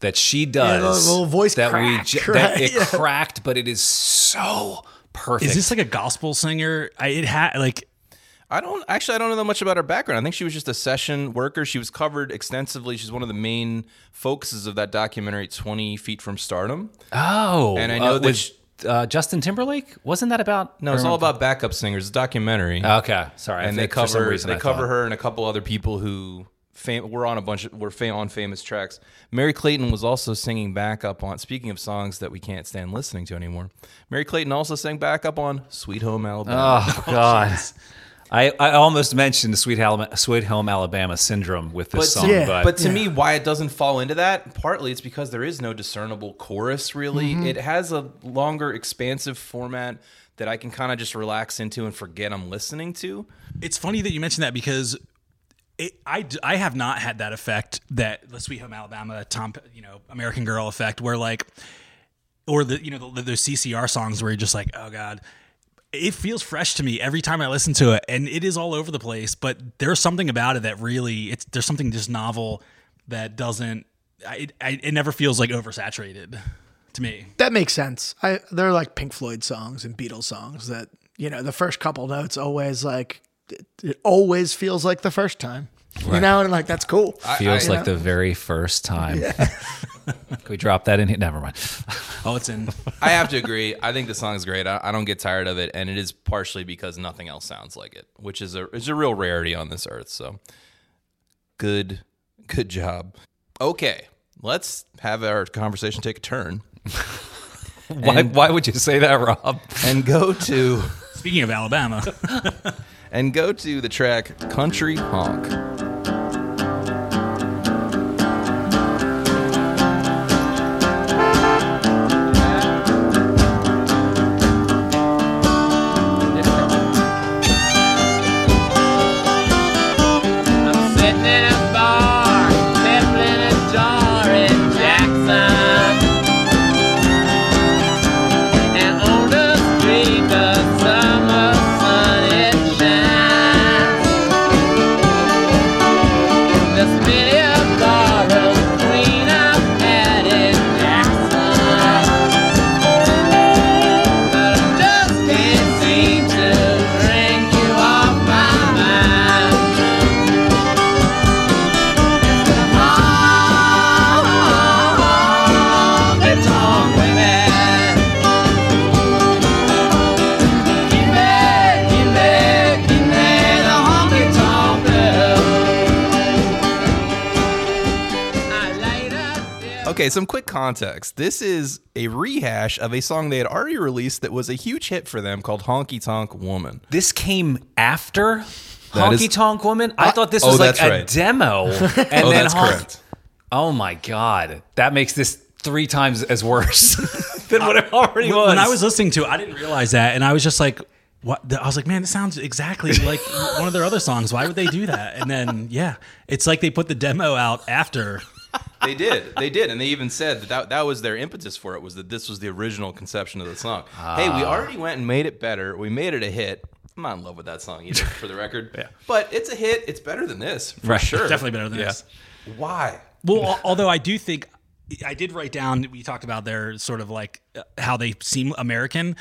that she does. the little voice that we crack, ju- that it Yeah. cracked, but it is so perfect. is this like a gospel singer? I, it had like I don't actually I don't know that much about her background. I think she was just a session worker. She was covered extensively. She's one of the main focuses of that documentary, 20 Feet from Stardom. oh, And I know uh, that with sh- uh, Justin Timberlake. Wasn't that about? No, it's all about backup singers. It's a documentary. Okay, sorry. I and they think for some cover reason they I cover thought- her and a couple other people who fam- were on a bunch of were fam- on famous tracks. Merry Clayton was also singing backup on. Speaking of songs that we can't stand listening to anymore, Merry Clayton also sang backup on "Sweet Home Alabama." Oh God. I, I almost mentioned Sweet, Alabama, Sweet Home Alabama syndrome with this But song, to, Yeah. but, but to me, why it doesn't fall into that, partly it's because there is no discernible chorus. Really, Mm-hmm. it has a longer, expansive format that I can kind of just relax into and forget I'm listening to. it's funny that you mentioned that because it, I, I have not had that effect that the Sweet Home Alabama Tom you know American Girl effect where like or the you know the, those CCR songs where you're just like oh god it feels fresh to me every time I listen to it and it is all over the place but there's something about it that really it's there's something just novel that doesn't I, it, I, it never feels like oversaturated to me That makes sense. I they're like Pink Floyd songs and Beatles songs that you know the first couple notes always like it, it always feels like the first time. You know, and like that's cool. feels I- like the very first time. Can we drop that in here? Never mind. oh it's in I have to agree. I think the song is great. I, I don't get tired of it, and it is partially because nothing else sounds like it, which is a is a real rarity on this earth. So, good, good job. Okay, let's have our conversation take a turn Why, why would you say that, Rob? and go to speaking of Alabama and go to the track "Country Honk." Okay, some quick context. This is a rehash of a song they had already released that was a huge hit for them called "Honky Tonk Woman." This came after That is- Honky Tonk Woman? I uh, thought this oh, was like that's a right. demo. And Oh, then that's Honk- correct. Oh my God. That makes this three times as worse than what it already was. when I was listening to it, I didn't realize that, and I was just like, "What?" I was like, "Man, this sounds exactly like one of their other songs. Why would they do that?" And then, yeah, it's like they put the demo out after. They did. They did. And they even said that, that that was their impetus for it was that this was the original conception of the song. Hey, we already went and made it better. We made it a hit. I'm not in love with that song either, for the record. yeah. But it's a hit. It's better than this, for Right. sure. Definitely better than Yeah. this. Why? Well, although I do think I did write down. We talked about their sort of like uh, how they seem American.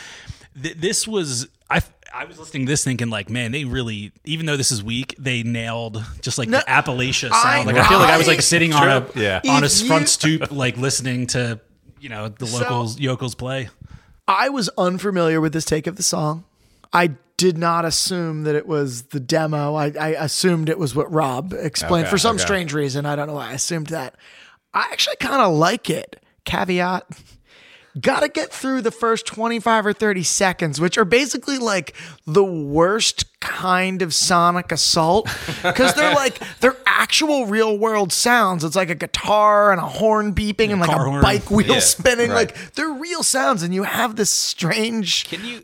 Th- this was I. I was listening to this thinking like, man, they really, even though this is weak, they nailed just like No, the Appalachia I- sound. like I feel like I was like sitting on a Yeah. on a If you- front stoop, like listening to you know the locals yokels play. I was unfamiliar with this take of the song. I did not assume that it was the demo. I, I assumed it was what Rob explained Okay, for some okay. strange reason. I don't know why I assumed that. I actually kind of like it. Caveat. Got to get through the first 25 or 30 seconds, which are basically like the worst kind of sonic assault because they're like, they're actual real world sounds. It's like a guitar and a horn beeping and like a horn. bike wheel Yeah, spinning. right. Like they're real sounds, and you have this strange. Can you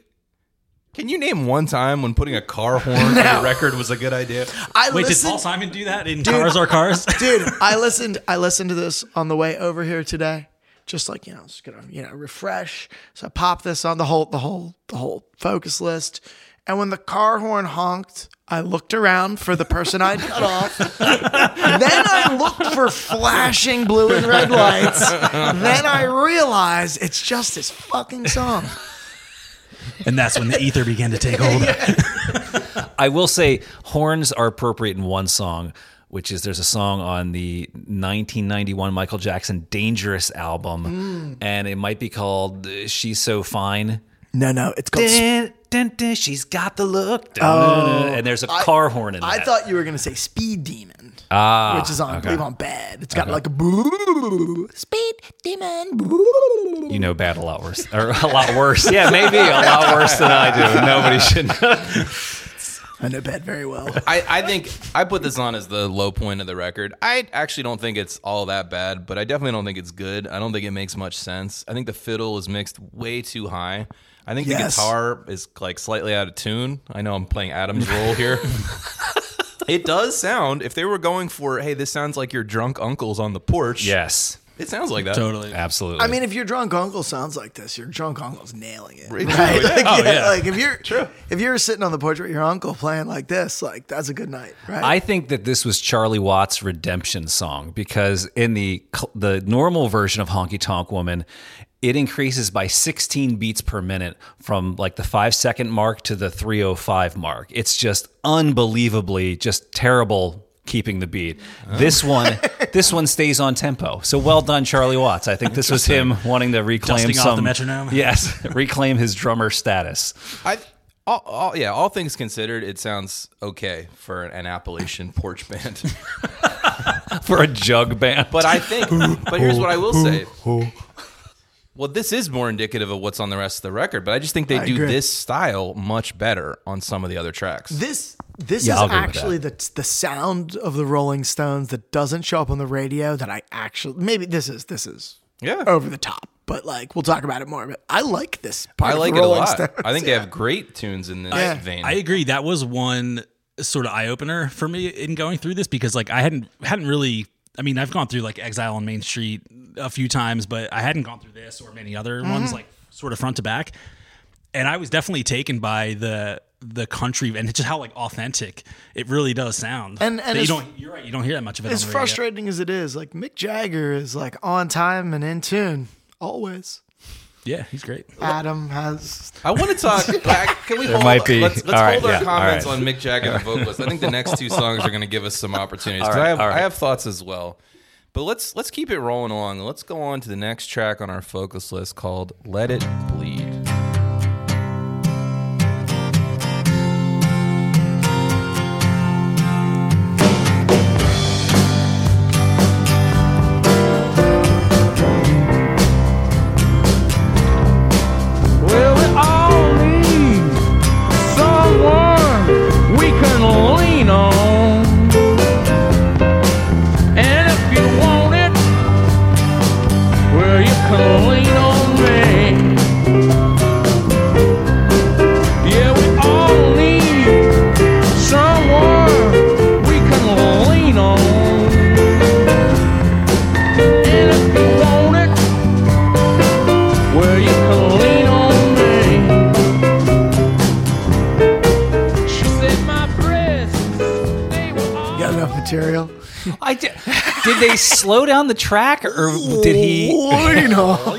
can you name one time when putting a car horn on a record was a good idea? I Wait, did Paul Simon do that in Cars Are Cars? dude. I listened. I listened to this on the way over here today. Just like you know, just gonna you know refresh. So I popped this on the whole the whole the whole focus list. And when the car horn honked, I looked around for the person I'd cut off. then I looked for flashing blue and red lights. Then I realized it's just this fucking song. and that's when the ether began to take hold. I will say horns are appropriate in one song, which is there's a song on the 1991 Michael Jackson Dangerous album, and it might be called She's So Fine. No, no, it's called. Dun, dun, dun, she's got the look. Dun, dun, dun, and there's a car horn in it. I that. thought you were gonna say Speed Demon, ah, which is on I okay. believe on Bad. It's got like a boo, Speed Demon. boo. You know bad a lot worse. Or a lot worse. Yeah, maybe a lot worse than I do. Nobody should know. I know Bad very well. I, I think I put this on as the low point of the record. I actually don't think it's all that bad, but I definitely don't think it's good. I don't think it makes much sense. I think the fiddle is mixed way too high. I think Yes. the guitar is like slightly out of tune. I know I'm playing Adam's role here. it does sound, if they were going for, hey, this sounds like your drunk uncle's on the porch. Yes, It sounds like that. totally. absolutely. I mean, if your drunk uncle sounds like this, your drunk uncle's nailing it. Right. Right? Like, Oh, yeah, oh, yeah. like if you're if you're sitting on the porch with your uncle playing like this, like that's a good night, right? I think that this was Charlie Watts' redemption song because in the the normal version of Honky Tonk Woman, it increases by 16 beats per minute from like the five second mark to the 305 mark. It's just unbelievably just terrible keeping the beat. This one, this one stays on tempo. So well done, Charlie Watts. I think this was him wanting to reclaim Dusting off some the metronome? Yes, reclaim his drummer status. I, all, all, yeah, all things considered, it sounds okay for an Appalachian porch band. For a jug band. But I think, but here's what I will say. Well, this is more indicative of what's on the rest of the record, but I just think they I do agree. this style much better on some of the other tracks. this this Yeah, is I'll agree with actually the the sound of the Rolling Stones that doesn't show up on the radio. That I actually maybe this is this is Yeah. over the top, but like we'll talk about it more. But I like this part. I of like the it a lot. Stones. I think they have great tunes in this Yeah. vein. I agree. That was one sort of eye opener for me in going through this because like I hadn't hadn't really. I mean, I've gone through like Exile on Main Street a few times, but I hadn't gone through this or many other Mm-hmm. ones like sort of front to back. And I was definitely taken by the the country and just how like authentic it really does sound. And- and you don't. You're right. You don't hear that much of it. as on the radio. frustrating as it is, like Mick Jagger is like on time and in tune always. Yeah, he's great. Adam has I want to talk. back- Can we hold? might be- Let's, let's all right, hold our yeah, all comments right. on Mick Jagger, the vocalist. I think the next two songs are going to give us some opportunities. 'cause All right, I have all right. I have thoughts as well. But let's let's keep it rolling along. Let's go on to the next track on our focus list called "Let It Bleed." Slow down the track or did he You know.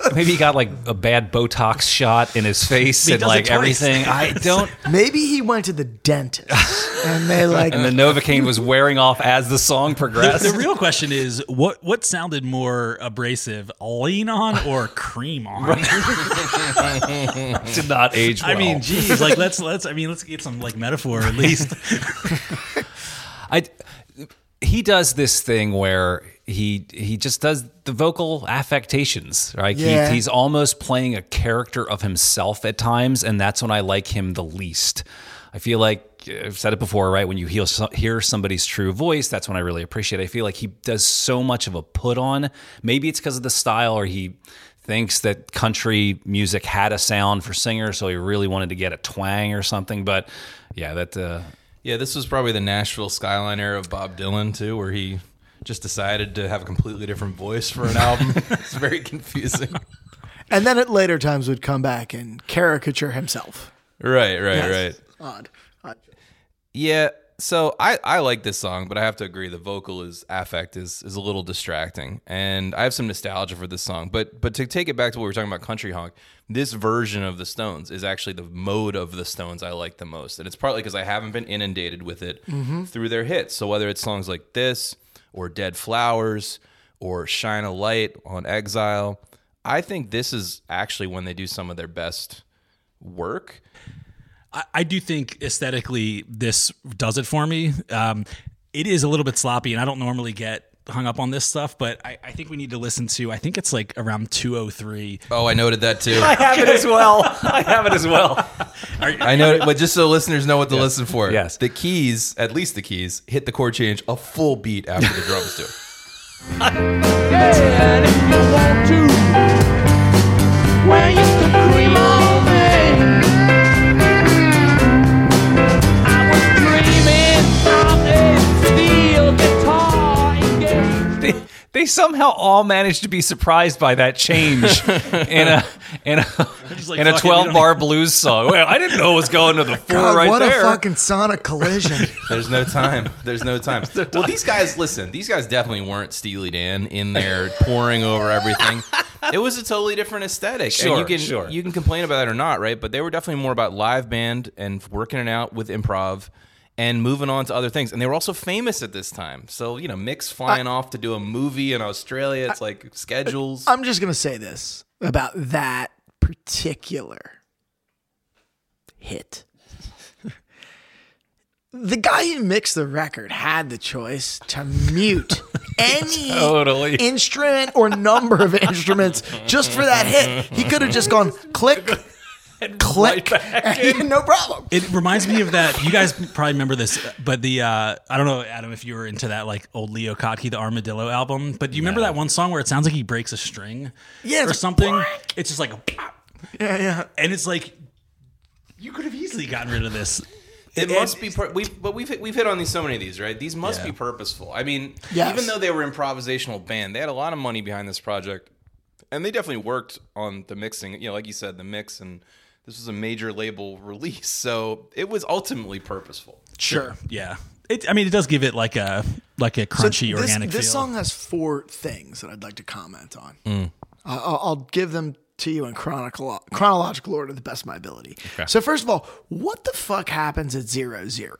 maybe he got like a bad Botox shot in his face He and does it like twice. everything? I don't. Maybe he went to the dentist and they like And the Novocaine was wearing off as the song progressed. The real question is what what sounded more abrasive, lean on or cream on? did not age well. I mean, geez, like let's let's I mean let's get some like metaphor at least. I he does this thing where he he just does the vocal affectations, right? Yeah. He, he's almost playing a character of himself at times, and that's when I like him the least. I feel like I've said it before, right? When you hear, hear somebody's true voice, that's when I really appreciate. it. I feel like he does so much of a put on. Maybe it's because of the style, or he thinks that country music had a sound for singers, so he really wanted to get a twang or something. But yeah, that uh, Yeah, this was probably the Nashville skyline era of Bob Dylan too, where he just decided to have a completely different voice for an album. it's very confusing. and then at later times would come back and caricature himself. Right, right, Yes. right. Odd. Odd. Yeah, so I, I like this song, but I have to agree the vocal is affect is is a little distracting, and I have some nostalgia for this song. But but to take it back to what we were talking about, country honk, this version of the Stones is actually the mode of the Stones I like the most, and it's partly because I haven't been inundated with it mm-hmm. through their hits. So whether it's songs like this or Dead Flowers or Shine a Light on Exile, I think this is actually when they do some of their best work. I, I do think aesthetically this does it for me. Um, it is a little bit sloppy, and I don't normally get hung up on this stuff, but I, I think we need to listen to. I think it's like around two oh three. Oh, I noted that too. I have it as well. I have it as well. I know, but just so listeners know what to listen for. Yes. The keys, at least the keys, hit the chord change a full beat after the drums do. Yeah, and if you want to, well, you can cream they, somehow all managed to be surprised by that change in a in a like, in a fuck it, we twelve bar blues song. Well, I didn't know it was going to the four God, right what there. a fucking sonic collision. There's no time. There's no time. Well, these guys, listen, these guys definitely weren't Steely Dan in there pouring over everything. It was a totally different aesthetic. Sure, and you can, sure. You can complain about that or not, right? But they were definitely more about live band and working it out with improv and moving on to other things. And they were also famous at this time. So, you know, Mick's flying off to do a movie in Australia. It's like schedules. I'm just gonna say this about that particular hit. the guy who mixed the record had the choice to mute any Totally. instrument or number of instruments just for that hit. He could have just gone click, click, and no problem. It reminds me of that. You guys probably remember this, but the uh, I don't know, Adam, if you were into that like old Leo Kottke, the Armadillo album. But do you remember that one song where it sounds like he breaks a string, Yeah, or it's something? It's just like, Yeah, yeah. and it's like you could have easily gotten rid of this. It must be, pur- we've, but we've hit, we've hit on these so many of these, right? These must Yeah. be purposeful. I mean, Yes. even though they were improvisational band, they had a lot of money behind this project, and they definitely worked on the mixing. You know, like you said, the mix, and this was a major label release, so it was ultimately purposeful. Sure. Yeah, it. I mean, it does give it like a like a crunchy, this, organic This feel. song has four things that I'd like to comment on. Mm. I- I'll, I'll give them to you in chronicle, chronological order, the best of my ability. So first of all, what the fuck happens at zero zero,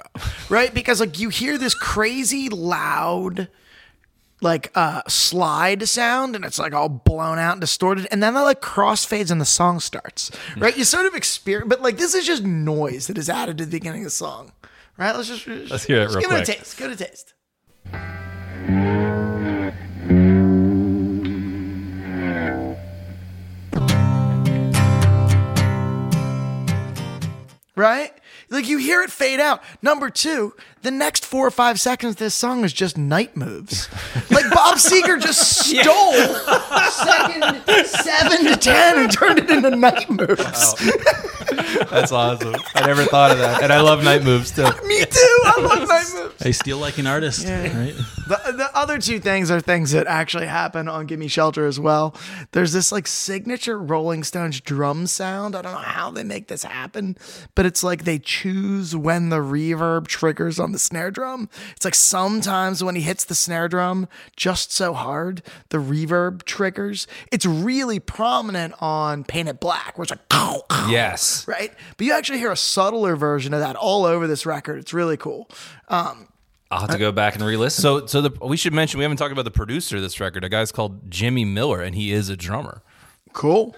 right? Because like you hear this crazy loud, like uh slide sound, and it's like all blown out and distorted, and then that like crossfades and the song starts, right? You sort of experience, but like this is just noise that is added to the beginning of the song, right? Let's just let's hear it real give quick. it a taste. Give it a taste. right? Like you hear it fade out. Number two, the next four or five seconds of this song is just night moves. Like Bob Seger just stole second seven to ten and turned it into night moves. That's awesome. I never thought of that, and I love night moves too. Me too. I love night moves. They steal like an artist, right? The- the other two things are things that actually happen on Gimme Shelter as well. There's this like signature Rolling Stones drum sound. I don't know how they make this happen, but it's like they choose when the reverb triggers on the snare drum. It's like sometimes when he hits the snare drum just so hard, the reverb triggers. It's really prominent on Paint It Black, where it's like, Yes. right? But you actually hear a subtler version of that all over this record. It's really cool. Um, I'll have to go back and re-listen. So, so the, we should mention we haven't talked about the producer of this record. A guy's called Jimmy Miller, and he is a drummer. Cool.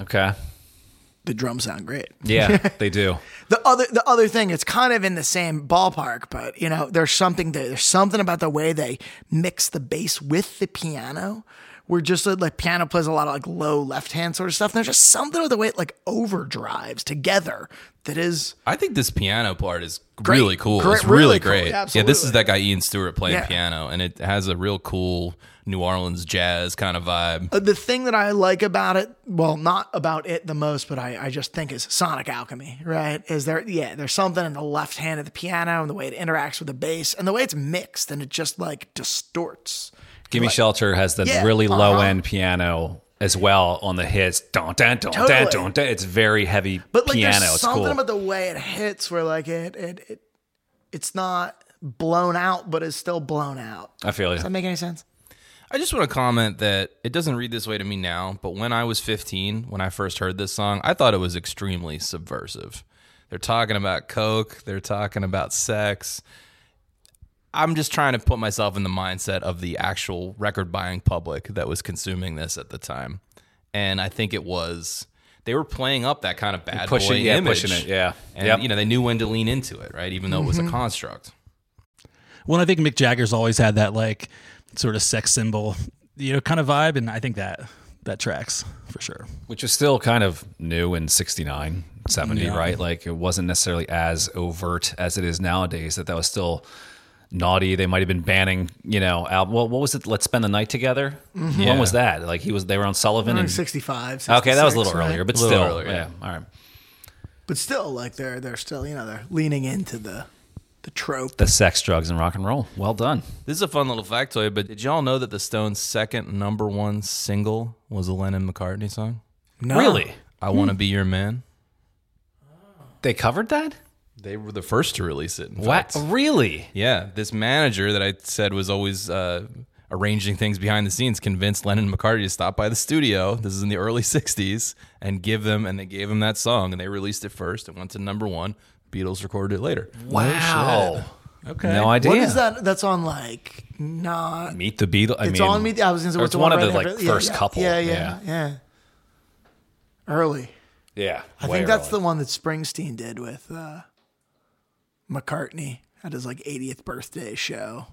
okay. The drums sound great. Yeah, they do. The other the other thing, it's kind of in the same ballpark, but you know, there's something there. There's something about the way they mix the bass with the piano. Where just uh, like piano plays a lot of like low left hand sort of stuff. And there's just something with the way it like overdrives together that is I think this piano part is Great. really cool. Great, it's really, really cool. great. Yeah, Yeah, this is that guy Ian Stewart playing Yeah. piano, and it has a real cool New Orleans jazz kind of vibe. Uh, the thing that I like about it, well, not about it the most, but I, I just think is sonic alchemy, right? Is there, yeah, there's something in the left hand of the piano and the way it interacts with the bass and the way it's mixed and it just like distorts. Gimme Shelter has the Yeah, really uh-huh. low end piano as well on the hits. Don't don't don't Totally. don't don't. It's very heavy But like, piano. there's It's something cool. about the way it hits where like it, it, it, it's not blown out, but it's still blown out. I feel you. Does that make any sense? I just want to comment that it doesn't read this way to me now, but when I was 15, when I first heard this song, I thought it was extremely subversive. They're talking about coke, they're talking about sex. I'm just trying to put myself in the mindset of the actual record buying public that was consuming this at the time. And I think it was they were playing up that kind of bad Pushing- boy yeah, image. pushing it, yeah. And Yep. you know, they knew when to lean into it, right? Even though it was Mm-hmm. a construct. Well, I think Mick Jagger's always had that like sort of sex symbol, you know, kind of vibe, and I think that that tracks for sure. Which was still kind of new in 69, 70, right? Like it wasn't necessarily as overt as it is nowadays. That that was still naughty. They might have been banning, you know, album. Well, what was it? Let's spend the night together. When was that? Like he was. They were on Sullivan. Like And, 65. okay, that was a little right? earlier, but little still, earlier, yeah. yeah. All right. But still, like they're they're still you know they're leaning into the the trope. The sex, drugs, and rock and roll. Well done. This is a fun little factoid, but did y'all know that the Stones' second number one single was a Lennon McCartney song? No. Really? I Want to Be Your Man? They covered that? They were the first to release it. in What? fact. Really? Yeah, this manager that I said was always uh, arranging things behind the scenes convinced Lennon and McCartney to stop by the studio. This is in the early 60s and give them, and they gave them that song, and they released it first. It went to number one. Beatles recorded it later. Wow. Okay. No idea. What is that? That's on like not. Meet the Beatles. I It's mean, on me. I was gonna say or what's it's the one of right the after- like yeah, first yeah, couple. Yeah, yeah, yeah. Early. yeah. I think that's the one that Springsteen did with uh, McCartney at his like 80th birthday show.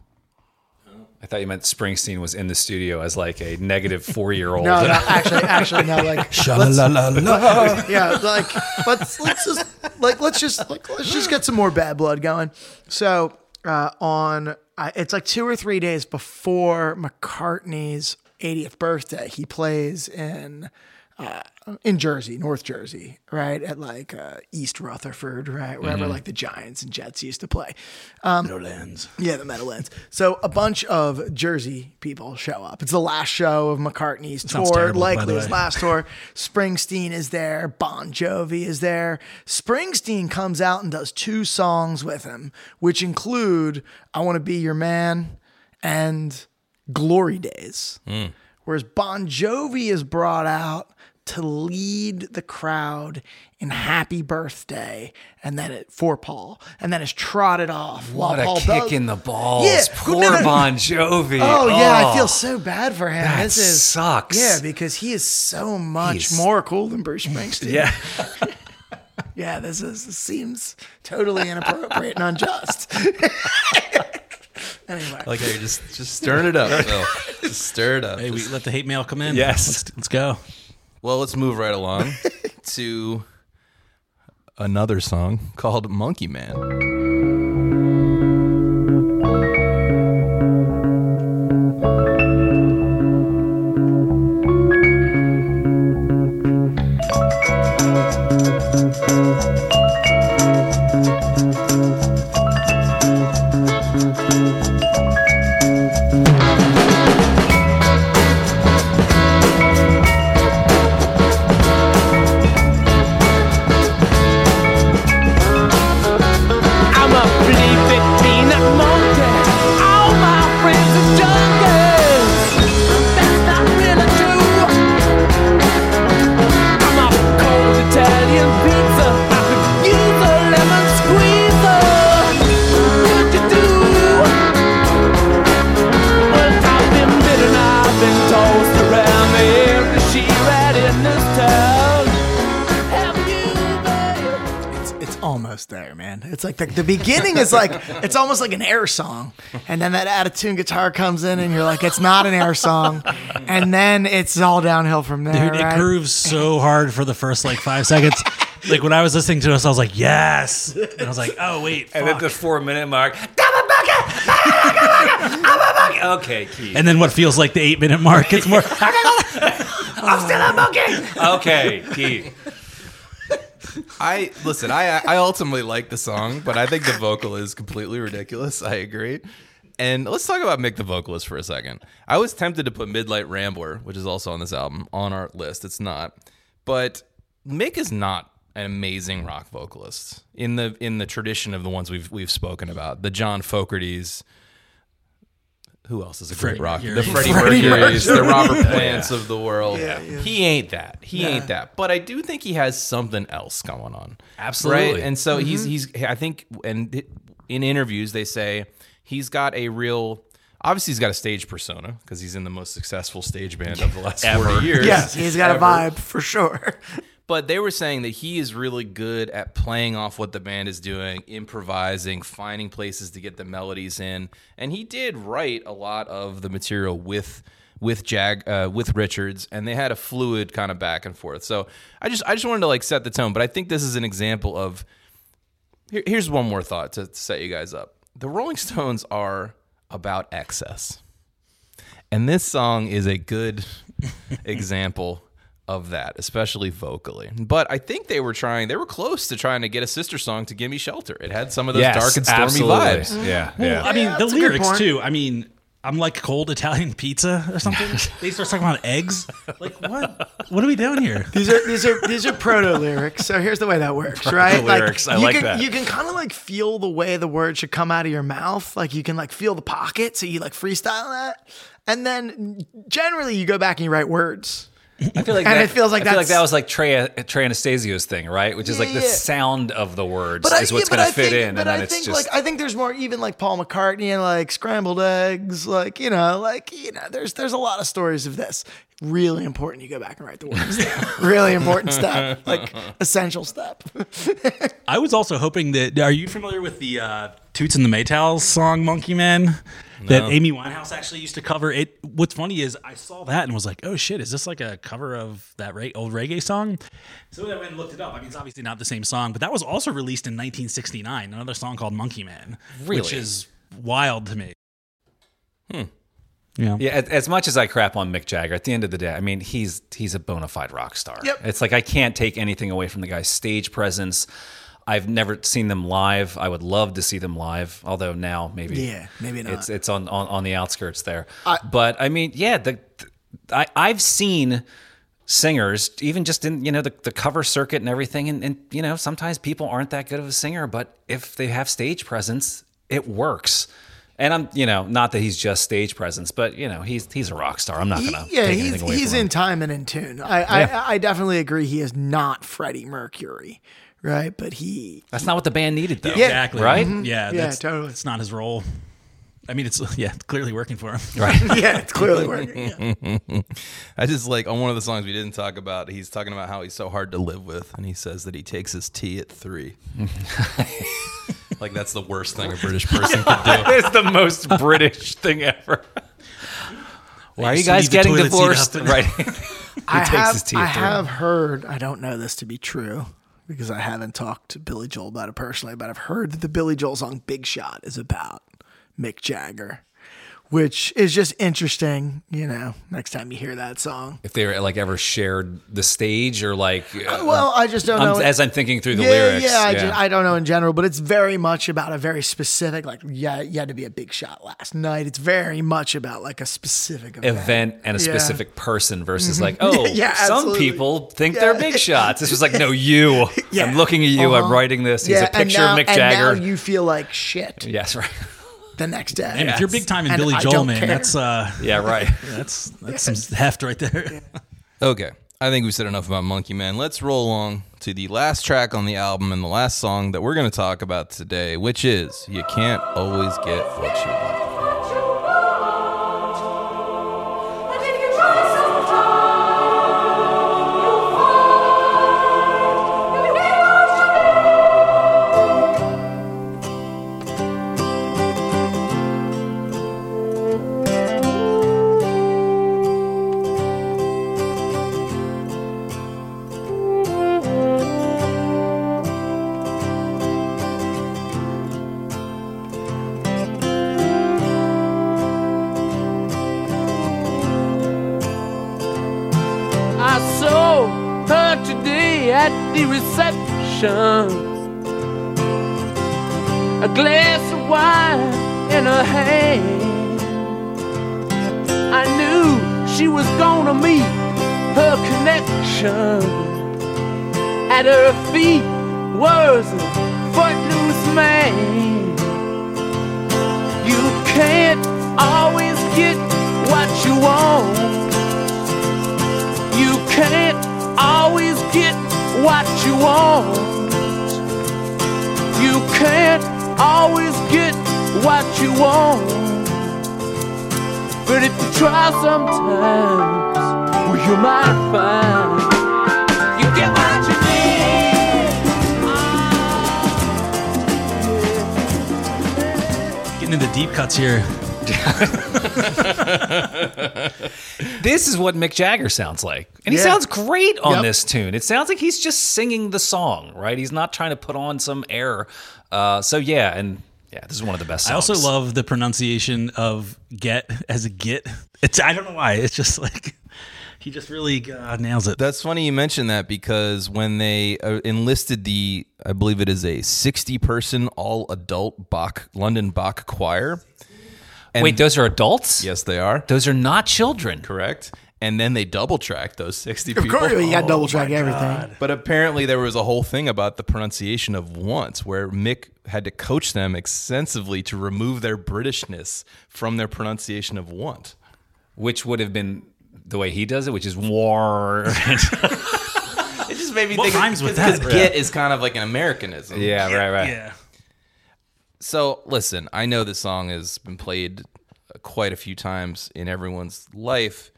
I thought you meant Springsteen was in the studio as like a negative four year old. No, no, actually, actually, no. Like, let's, yeah, like let's let's just like let's just like let's just get some more bad blood going. So uh, on, uh, it's like two or three days before McCartney's 80th birthday, he plays in. Uh, in Jersey, North Jersey, right at like uh, East Rutherford, right wherever like the Giants and Jets used to play. Um, Meadowlands. Yeah, the Meadowlands. So a bunch of Jersey people show up. It's the last show of McCartney's tour, terrible, likely his last tour. Springsteen is there. Bon Jovi is there. Springsteen comes out and does two songs with him, which include "I Want to Be Your Man" and "Glory Days." Whereas Bon Jovi is brought out to lead the crowd in "Happy Birthday" and then it for Paul, and then is trotted off. while What a Paul kick does- in the balls. Yeah. Poor No, no, no. Bon Jovi. Oh, yeah, I Oh. feel so bad for him. That this is sucks. Yeah, because he is so much He's- more cool than Bruce Springsteen. Yeah. yeah. This is this seems totally inappropriate and unjust. anyway, Like, hey, just just stirring it up. Phil. Just stir it up. Hey, we let the hate mail come in. Yes. Let's, let's go. Well, let's move right along to another song called Monkey Man. It's like the, the beginning is like it's almost like an air song, and then that attitude guitar comes in, and you're like, it's not an air song, and then it's all downhill from there. Dude, right? it grooves so hard for the first like five seconds. Like when I was listening to this, I was like, yes. And I was like, oh wait. And at fuck. the four minute mark, double bucket, double bucket. Okay, Keith. And then what feels like the eight minute mark, it's more. I'm still a booking. Okay, Keith. I listen. I I ultimately like the song, but I think the vocal is completely ridiculous. I agree. And let's talk about Mick the vocalist for a second. I was tempted to put Midnight Rambler, which is also on this album, on our list. It's not, but Mick is not an amazing rock vocalist in the in the tradition of the ones we've we've spoken about. The John Fogerty's. Who else is a great rock? Mercury. The Freddie Freddie Mercury's, the Robert Plants of the world. Yeah, yeah. He ain't that. He ain't that. But I do think he has something else going on. Absolutely. Right? And so he's Mm-hmm. he's I think and in interviews they say he's got a real obviously he's got a stage persona because he's in the most successful stage band of the last 40 years. Yes, he's got a vibe for sure. But they were saying that he is really good at playing off what the band is doing, improvising, finding places to get the melodies in, and he did write a lot of the material with with Jag uh, with Richards, and they had a fluid kind of back and forth. So I just I just wanted to like set the tone, but I think this is an example of. Here, here's one more thought to set you guys up. The Rolling Stones are about excess. And this song is a good example of that, especially vocally. But I think they were trying, they were close to trying to get a sister song to Gimme Shelter. It had some of those dark and stormy absolutely. vibes. Yeah, Well, yeah. I mean, Yeah, the that's a good lyrics too. I mean, I'm like cold Italian pizza or something. they start talking about eggs. Like what? What are we doing here? These are these are these are proto lyrics. So here's the way that works, right? lyrics, I like can, that. You can kind of like feel the way the word should come out of your mouth. Like you can like feel the pocket, so you like freestyle that, and then generally you go back and you write words. I feel like And that, it feels like I feel like that was like Trey Trey Anastasio's thing, right? Which is like the Yeah, yeah. sound of the words But I, is what's yeah, going to fit think, in, but and then I it's think just like I think there's more even like Paul McCartney and like scrambled eggs, like you know, like you know, there's there's a lot of stories of this. Really important. You go back and write the words. really important step, like essential step. I was also hoping that. Are you familiar with the uh, Toots and the Maytals song "Monkey Man"? That Amy Winehouse actually used to cover. It. What's funny is I saw that and was like, "Oh shit, is this like a cover of that re- old reggae song?" So I went and looked it up. I mean, it's obviously not the same song, but that was also released in 1969. Another song called "Monkey Man," which is wild to me. Hmm. Yeah. Yeah, as, as much as I crap on Mick Jagger, at the end of the day, I mean, he's he's a bona fide rock star. Yep. It's like I can't take anything away from the guy's stage presence. I've never seen them live. I would love to see them live, although now maybe Yeah, maybe not. It's it's on on, on the outskirts there. but I mean, yeah, the, I I've seen singers even just in you know the, the cover circuit and everything and, and you know sometimes people aren't that good of a singer but if they have stage presence it works and i'm you know not that he's just stage presence but you know he's he's a rock star i'm not gonna yeah, take he's anything away he's in him time and in tune. I, I I definitely agree. He is not Freddie Mercury, right? But he that's not what the band needed though Exactly. right Mhm. Yeah. Yeah, That's, totally. It's not his role. I mean, it's yeah, it's clearly working for him. right yeah, it's clearly working. Yeah. I just like on one of the songs we didn't talk about, he's talking about how he's so hard to live with, and he says that he takes his tea at three. like that's the worst thing a British person could do. it's the most british thing ever why are you used guys getting divorced up. right I takes have his tea I at three. have heard. I don't know this to be true because I haven't talked to Billy Joel about it personally, but I've heard that the Billy Joel song "Big Shot" is about Mick Jagger, which is just interesting. You know, next time you hear that song. if they were like ever shared the stage or like uh, uh Well, I just don't I'm- know. as I'm thinking through the yeah, lyrics. yeah, I, ju- I don't know in general, but it's very much about a very specific, like, yeah, you had to be a big shot last night. It's very much about like a specific event. event and a Yeah. specific person versus mm-hmm. like, oh, Yeah, some people think Yeah. they're big shots. This was like, no, you. Yeah. I'm looking at you. I'm uh-huh. writing this. He's a picture now, of Mick and Jagger. now you feel like shit yes, right. the next day. And if you're big time in Billy I Joel, don't man, care. that's uh, Yeah, right. that's that's some heft right there. Okay, I think we said enough about Monkey Man. Let's roll along to the last track on the album and the last song that we're going to talk about today, which is "You Can't Always Get What You Want." Is what Mick Jagger sounds like. And he Yeah. sounds great on Yep. this tune. It sounds like he's just singing the song, right? He's not trying to put on some air. Uh, so, yeah, and yeah, this is one of the best songs. I also love the pronunciation of "get" as a "get." It's I don't know why. It's just like he just really uh, nails it. That's funny you mentioned that because when they uh, enlisted the, I believe it is a 60 person all adult Bach, London Bach choir. And Wait, those are adults? Yes, they are. Those are not children. Correct. And then they double tracked those 60 Of people. course, you got double oh track everything. But apparently, there was a whole thing about the pronunciation of once, where Mick had to coach them extensively to remove their Britishness from their pronunciation of want. Which would have been the way he does it, which is war. It just made me What think rhymes with because that? get is kind of like an Americanism. yeah, right, right. Yeah. So listen, I know this song has been played quite a few times in everyone's life,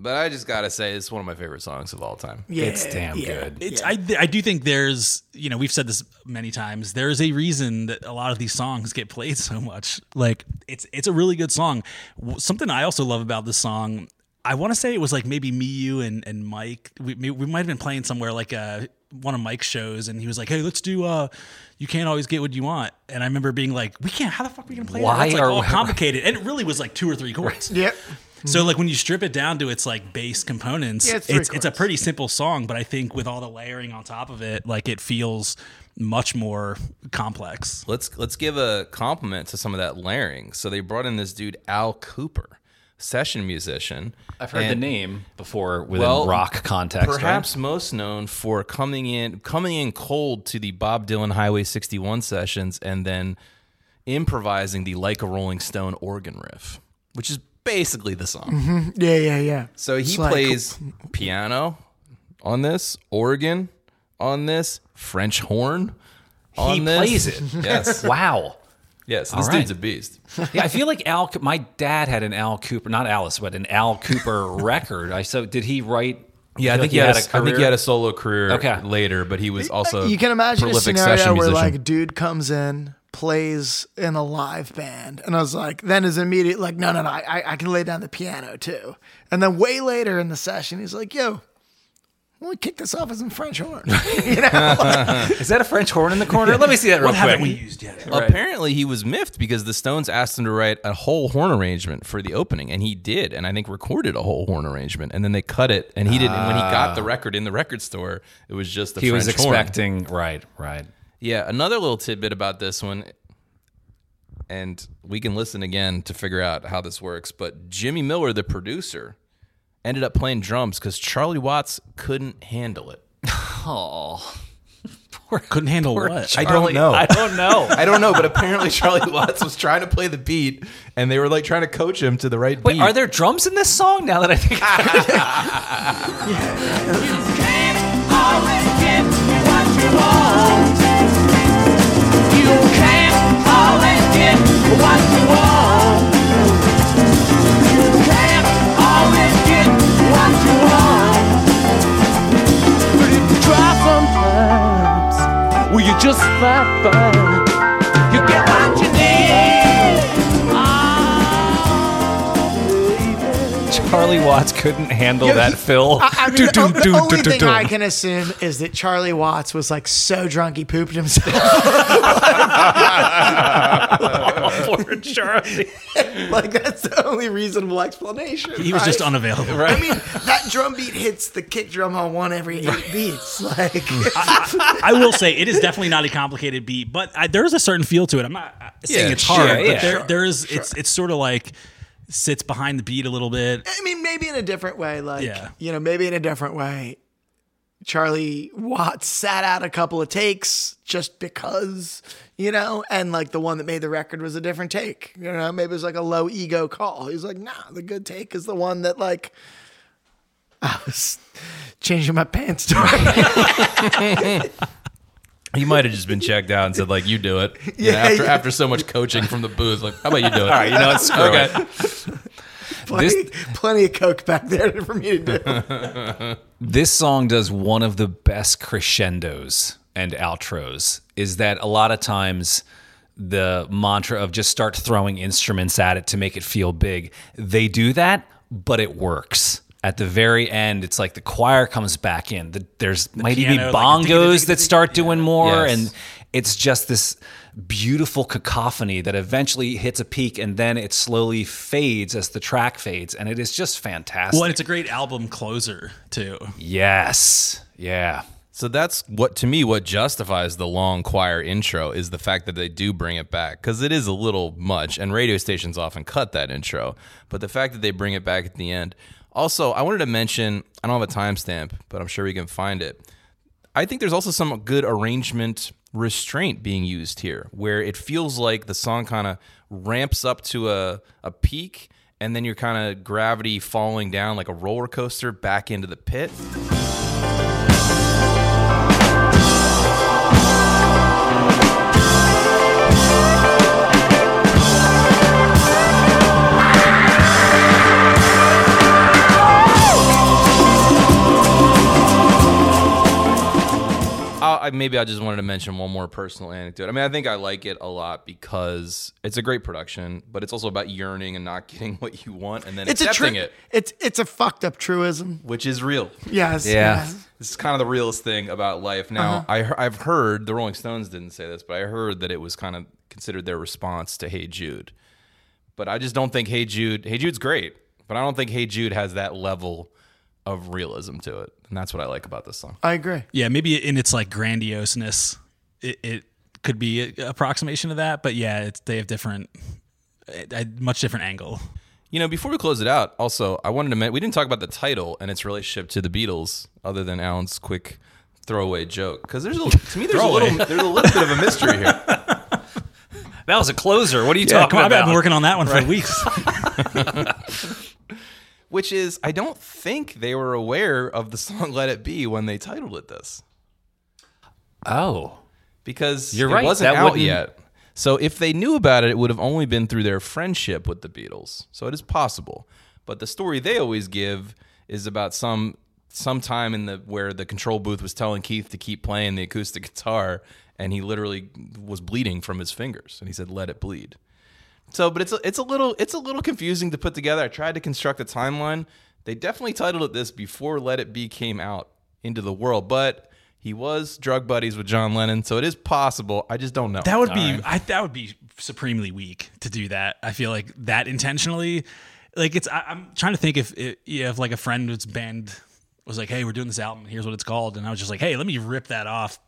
but I just gotta say it's one of my favorite songs of all time. Yeah, It's damn yeah. good. It's I I do think there's you know we've said this many times. There's a reason that a lot of these songs get played so much. Like it's it's a really good song. Something I also love about this song. I want to say it was like maybe me, you, and and Mike. We we might have been playing somewhere like uh one of Mike's shows, and he was like, "Hey, let's do uh, you can't always get what you want." And I remember being like, "We can't. How the fuck are we gonna play Why that? That's like are all we- complicated." And it really was like two or three chords. Yep. So like when you strip it down to its like base components, Yeah, it's it's it's, a pretty simple song, but I think with all the layering on top of it, like it feels much more complex. Let's let's give a compliment to some of that layering. So they brought in this dude Al Kooper, session musician. I've heard the name before within Well, rock context. right? Perhaps most known for coming in coming in cold to the Bob Dylan Highway 61 sessions and then improvising the Like a Rolling Stone organ riff, which is basically the song. Mm-hmm. Yeah, yeah, yeah. So he It's like- plays piano on this, organ on this, French horn on He this. plays it. Yes. Wow. Yes. This All dude's a beast. Yeah, I feel like Al. My dad had an Al Kooper, not Alice, but an Al Kooper record. I so did he write? Yeah, I think like he had, a, I think he had a solo career Okay. later, but he was also you can imagine a scenario where musician. like a dude comes in, plays in a live band, and I was like, then is immediate like, no, no, no, I, I can lay down the piano too. And then way later in the session, he's like, yo, well, we kick this off as some French horn. You know, Is that a French horn in the corner? Let me see that real What haven't we used yet? Apparently, he was miffed because the Stones asked him to write a whole horn arrangement for the opening, and he did, and I think recorded a whole horn arrangement, and then they cut it, and he didn't. And when he got the ah. record in the record store, it was just the He was French horn. expecting right, right. Yeah, another little tidbit about this one, and we can listen again to figure out how this works. But Jimmy Miller, the producer, ended up playing drums because Charlie Watts couldn't handle it. Oh, Couldn't handle what? I don't know. I don't know. I don't know, but apparently Charlie Watts was trying to play the beat, and they were like trying to coach him to the right Wait, beat. are there drums in this song? Now that I think, about it? You can't But if you try sometimes, well, you just might find Charlie Watts couldn't handle Yeah, that he- fill. I, I mean, the, Dun, the dun, only thing I can assume is that Charlie Watts was like so drunk he pooped himself. Poor Charlie. like that's the only reasonable explanation. He was just unavailable. right? unavailable. I mean, that drum beat hits the kick drum on one every eight beats. Like, I will say it is definitely not a complicated beat, but I, there is a certain feel to it. I'm not saying Yeah, it's hard, sure, but yeah. there there is it's it's sort of like sits behind the beat a little bit. I mean, maybe in a different way. Like, Yeah. you know, maybe in a different way. Charlie Watts sat out a couple of takes just because, you know, and like the one that made the record was a different take. You know, maybe it was like a low ego call. He's like, nah, the good take is the one that like I was changing my pants to. He might have just been checked out and said like, "You do it." Yeah. After yeah. after so much coaching from the booth, like, how about you do it? All right, you know what? Screw okay. it. plenty, plenty of coke back there for me to do. This song does one of the best crescendos and outros. Is that a lot of times the mantra of just start throwing instruments at it to make it feel big. They do that, but it works. At the very end, it's like the choir comes back in. The, there's might even be like bongos that start doing more, Yes. and it's just this beautiful cacophony that eventually hits a peak and then it slowly fades as the track fades, and it is just fantastic. Well, and it's a great album closer too. Yes. Yeah. So that's what to me what justifies the long choir intro is the fact that they do bring it back because it is a little much, and radio stations often cut that intro. But the fact that they bring it back at the end. Also, I wanted to mention I don't have a timestamp, but I'm sure we can find it. I think there's also some good arrangement restraint being used here, where it feels like the song kind of ramps up to a, a peak, and then you're kind of gravity falling down like a roller coaster back into the pit. I, maybe I just wanted to mention one more personal anecdote. I mean, I think I like it a lot because it's a great production, but it's also about yearning and not getting what you want and then It's a accepting tru- it, It's it's a fucked up truism. which is real. Yes. Yeah. yes. This is kind of the realest thing about life. Now, uh-huh. I he- I've heard the Rolling Stones didn't say this, but I heard that it was kind of considered their response to Hey Jude. But I just don't think Hey Jude. Hey Jude's great, but I don't think Hey Jude has that level of realism to it, and that's what I like about this song. I agree. Yeah, maybe in its like grandioseness, it, it could be an approximation of that. But yeah, it's, they have different, a, a much different angle. You know, before we close it out, also I wanted to mention we didn't talk about the title and its relationship to the Beatles, other than Alan's quick throwaway joke. Because there's a, to me there's a little there's a little bit of a mystery here. That was a closer. What are you Yeah, talking come on, I've been working on that one for weeks. Which is I don't think they were aware of the song "Let It Be" when they titled it this, oh. because You're it right, wasn't that out wouldn't- yet. So if they knew about it, it would have only been through their friendship with the Beatles. So it is possible. But the story they always give is about some some time in the where the control booth was telling Keith to keep playing the acoustic guitar, and he literally was bleeding from his fingers, and he said, "Let it bleed." So, but it's a, it's a little it's a little confusing to put together. I tried to construct a timeline. They definitely titled it this before "Let It Be" came out into the world, but he was drug buddies with John Lennon, so it is possible. I just don't know. That would be I, that would be supremely weak to do that. I feel like that intentionally. Like it's I, I'm trying to think if if, if like a friend was band was like, hey, we're doing this album. Here's what it's called, and I was just like, hey, let me rip that off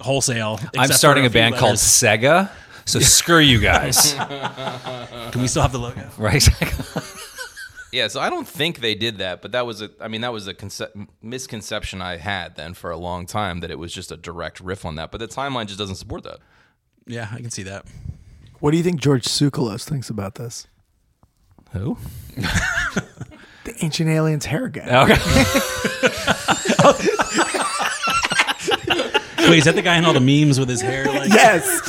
wholesale. I'm starting a few band called. Sega. So screw you guys. Can we still have the logo? right? yeah, so I don't think they did that, but that was a I mean that was a conce- misconception I had then for a long time that it was just a direct riff on that, but the timeline just doesn't support that. Yeah, I can see that. What do you think George Tsoukalos thinks about this? Who? The ancient aliens hair guy. Oh, okay. Wait, is that the guy in all the memes with his hair? Like, Yes.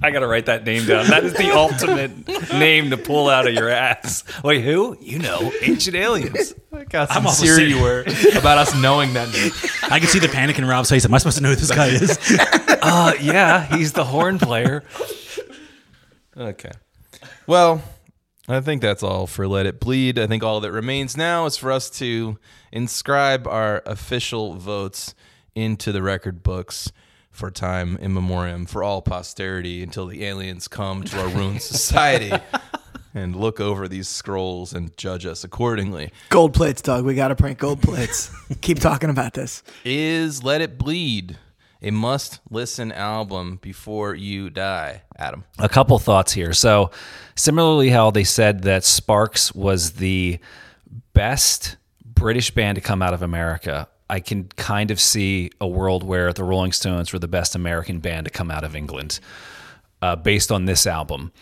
I gotta write that name down. That is the ultimate name to pull out of your ass. Wait, who? You know, ancient aliens. How I'm also sincere you were about us knowing that name. I can see the panic in Rob's face. Am I supposed to know who this guy is? Uh, yeah, he's the horn player. Okay. Well, I think that's all for Let It Bleed. I think all that remains now is for us to inscribe our official votes into the record books for time in memoriam for all posterity until the aliens come to our ruined society and look over these scrolls and judge us accordingly. Gold plates, Doug. We got to print gold plates. Keep talking about this. Is Let It Bleed a must listen album before you die, Adam? a couple thoughts here. So, similarly, how they said that Sparks was the best British band to come out of America, I can kind of see a world where the Rolling Stones were the best American band to come out of England uh, based on this album.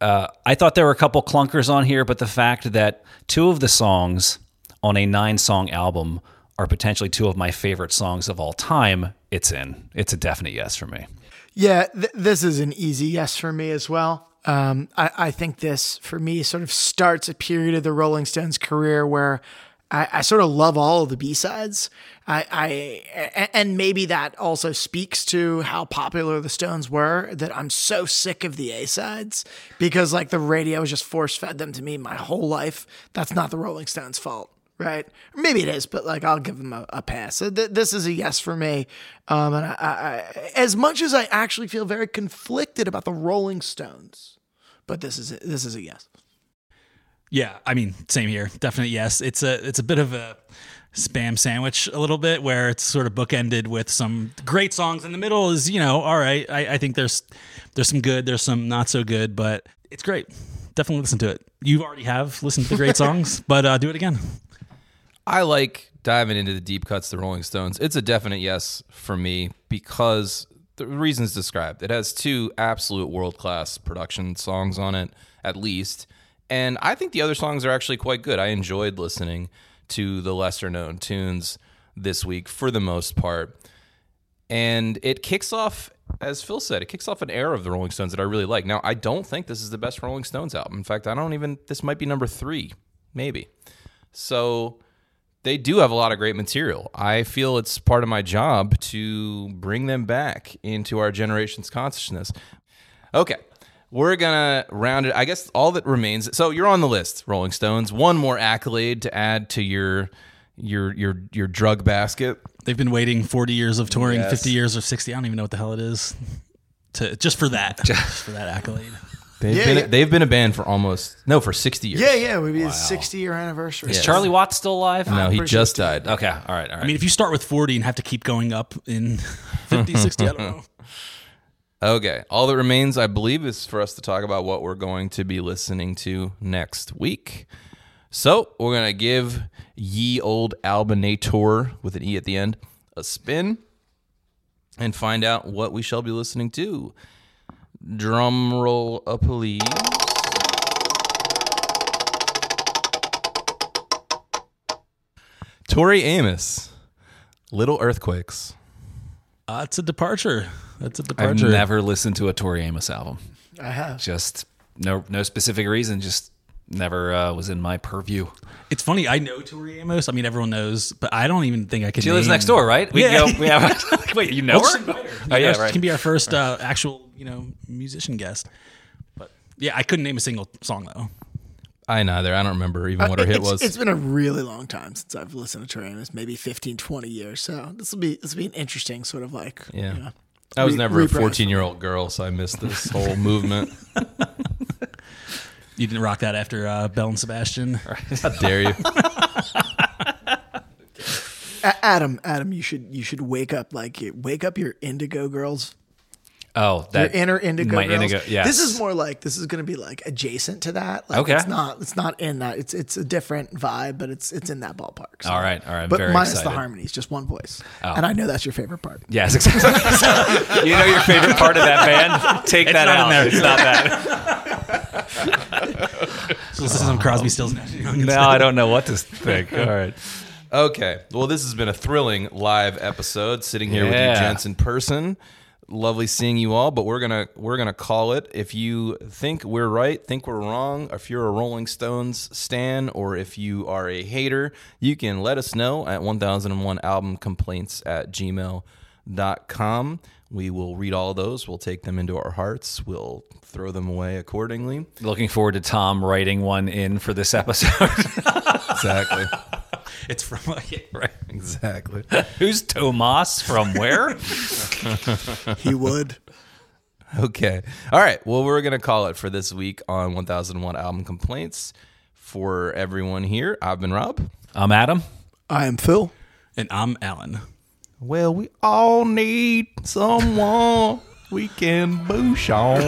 Uh, I thought there were a couple clunkers on here, but the fact that two of the songs on a nine song album are potentially two of my favorite songs of all time, it's in. It's a definite yes for me. Yeah, th- this is an easy yes for me as well. Um, I, I think this, for me, sort of starts a period of the Rolling Stones career where I, I sort of love all of the B sides. I, I and maybe that also speaks to how popular the Stones were. That I'm so sick of the A sides because like the radio has just force fed them to me my whole life. That's not the Rolling Stones' fault right? Maybe it is, but like I'll give them a, a pass. So th- this is a yes for me. Um, and I, I, I, as much as I actually feel very conflicted about the Rolling Stones, but this is a, this is a yes. Yeah, I mean, same here. Definitely yes. It's a it's a bit of a spam sandwich a little bit where it's sort of bookended with some great songs in the middle is you know all right I, I think there's there's some good there's some not so good but it's great definitely listen to it you already have listened to the great songs but uh, do it again I like diving into the deep cuts, the Rolling Stones. It's a definite yes for me because the reasons described. It has two absolute world class production songs on it, at least. And I think the other songs are actually quite good. I enjoyed listening to the lesser known tunes this week for the most part. And it kicks off, as Phil said, it kicks off an era of the Rolling Stones that I really like. Now, I don't think this is the best Rolling Stones album. In fact, I don't even, this might be number three, maybe. So they do have a lot of great material. I feel it's part of my job to bring them back into our generation's consciousness. Okay, we're gonna round it. I guess all that remains. So you're on the list, Rolling Stones. One more accolade to add to your your your your drug basket. they've been waiting 40 years of touring Yes. 50 years or 60 I don't even know what the hell it is to just for that just for that accolade They've Yeah, been yeah. they've been a band for almost no for sixty years. Yeah, yeah, it would be his 60 year anniversary. Is Charlie Watts still alive? No, he just died. Okay, all right, all right. I mean if you start with 40 and have to keep going up in 50 60 I don't know Okay. All that remains, I believe, is for us to talk about what we're going to be listening to next week. So we're gonna give ye old Albinator with an E at the end a spin and find out what we shall be listening to. Drum roll up, please. Tori Amos, Little Earthquakes. uh, it's a departure that's a I've never listened to a Tori Amos album. I have. Just no no specific reason. Just never uh, was in my purview. it's funny I know Tori Amos I mean everyone knows but I don't even think I can She lives next door, right? We Yeah. go. We have. wait, you know We'll her? her. Oh yeah, She right. can be our first uh, actual, you know, musician guest. But yeah, I couldn't name a single song though. I neither. I don't remember even what her hit was. It's been a really long time since I've listened to Tori Amos, maybe 15, 20 years. So this will be this will be an interesting sort of like Yeah. you know, I was re- never a 14 year old girl, so I missed this whole movement. You didn't rock that after uh, Belle and Sebastian. How dare you? A- Adam, Adam, you should you should wake up like wake up your indigo girls. Oh, Your inner indigo my girls. indigo. Yes. This is more like this is going to be like adjacent to that. Like Okay. It's not. It's not in that. It's it's a different vibe, but it's it's in that ballpark. So. All right, all right, I'm But very minus the excited. Oh. harmonies, just one voice. Oh. And I know that's your favorite part. Yes, exactly. you know your favorite part of that band? Take that not in out. there. It's not that. So this is some Crosby, Stills, Nash and now I don't know what to think. All right. Okay. Well, this has been a thrilling live episode. Sitting here with you, Yeah. gents, in person. Lovely seeing you all. But we're gonna we're gonna call it. If you think we're right, think we're wrong. If you're a Rolling Stones stan, or if you are a hater, you can let us know at 1001 album complaints at gmail gmail.com. We will read all those. We'll take them into our hearts. We'll throw them away accordingly. Looking forward to Tom writing one in for this episode. Exactly. It's from right. exactly. Who's Tomas from where? He would. Okay. All right. Well, we're going to call it for this week on 1001 Album Complaints. For everyone here, I've been Rob. I'm Adam. I am Phil. And I'm Alan. Well, we all need someone we can boosh on.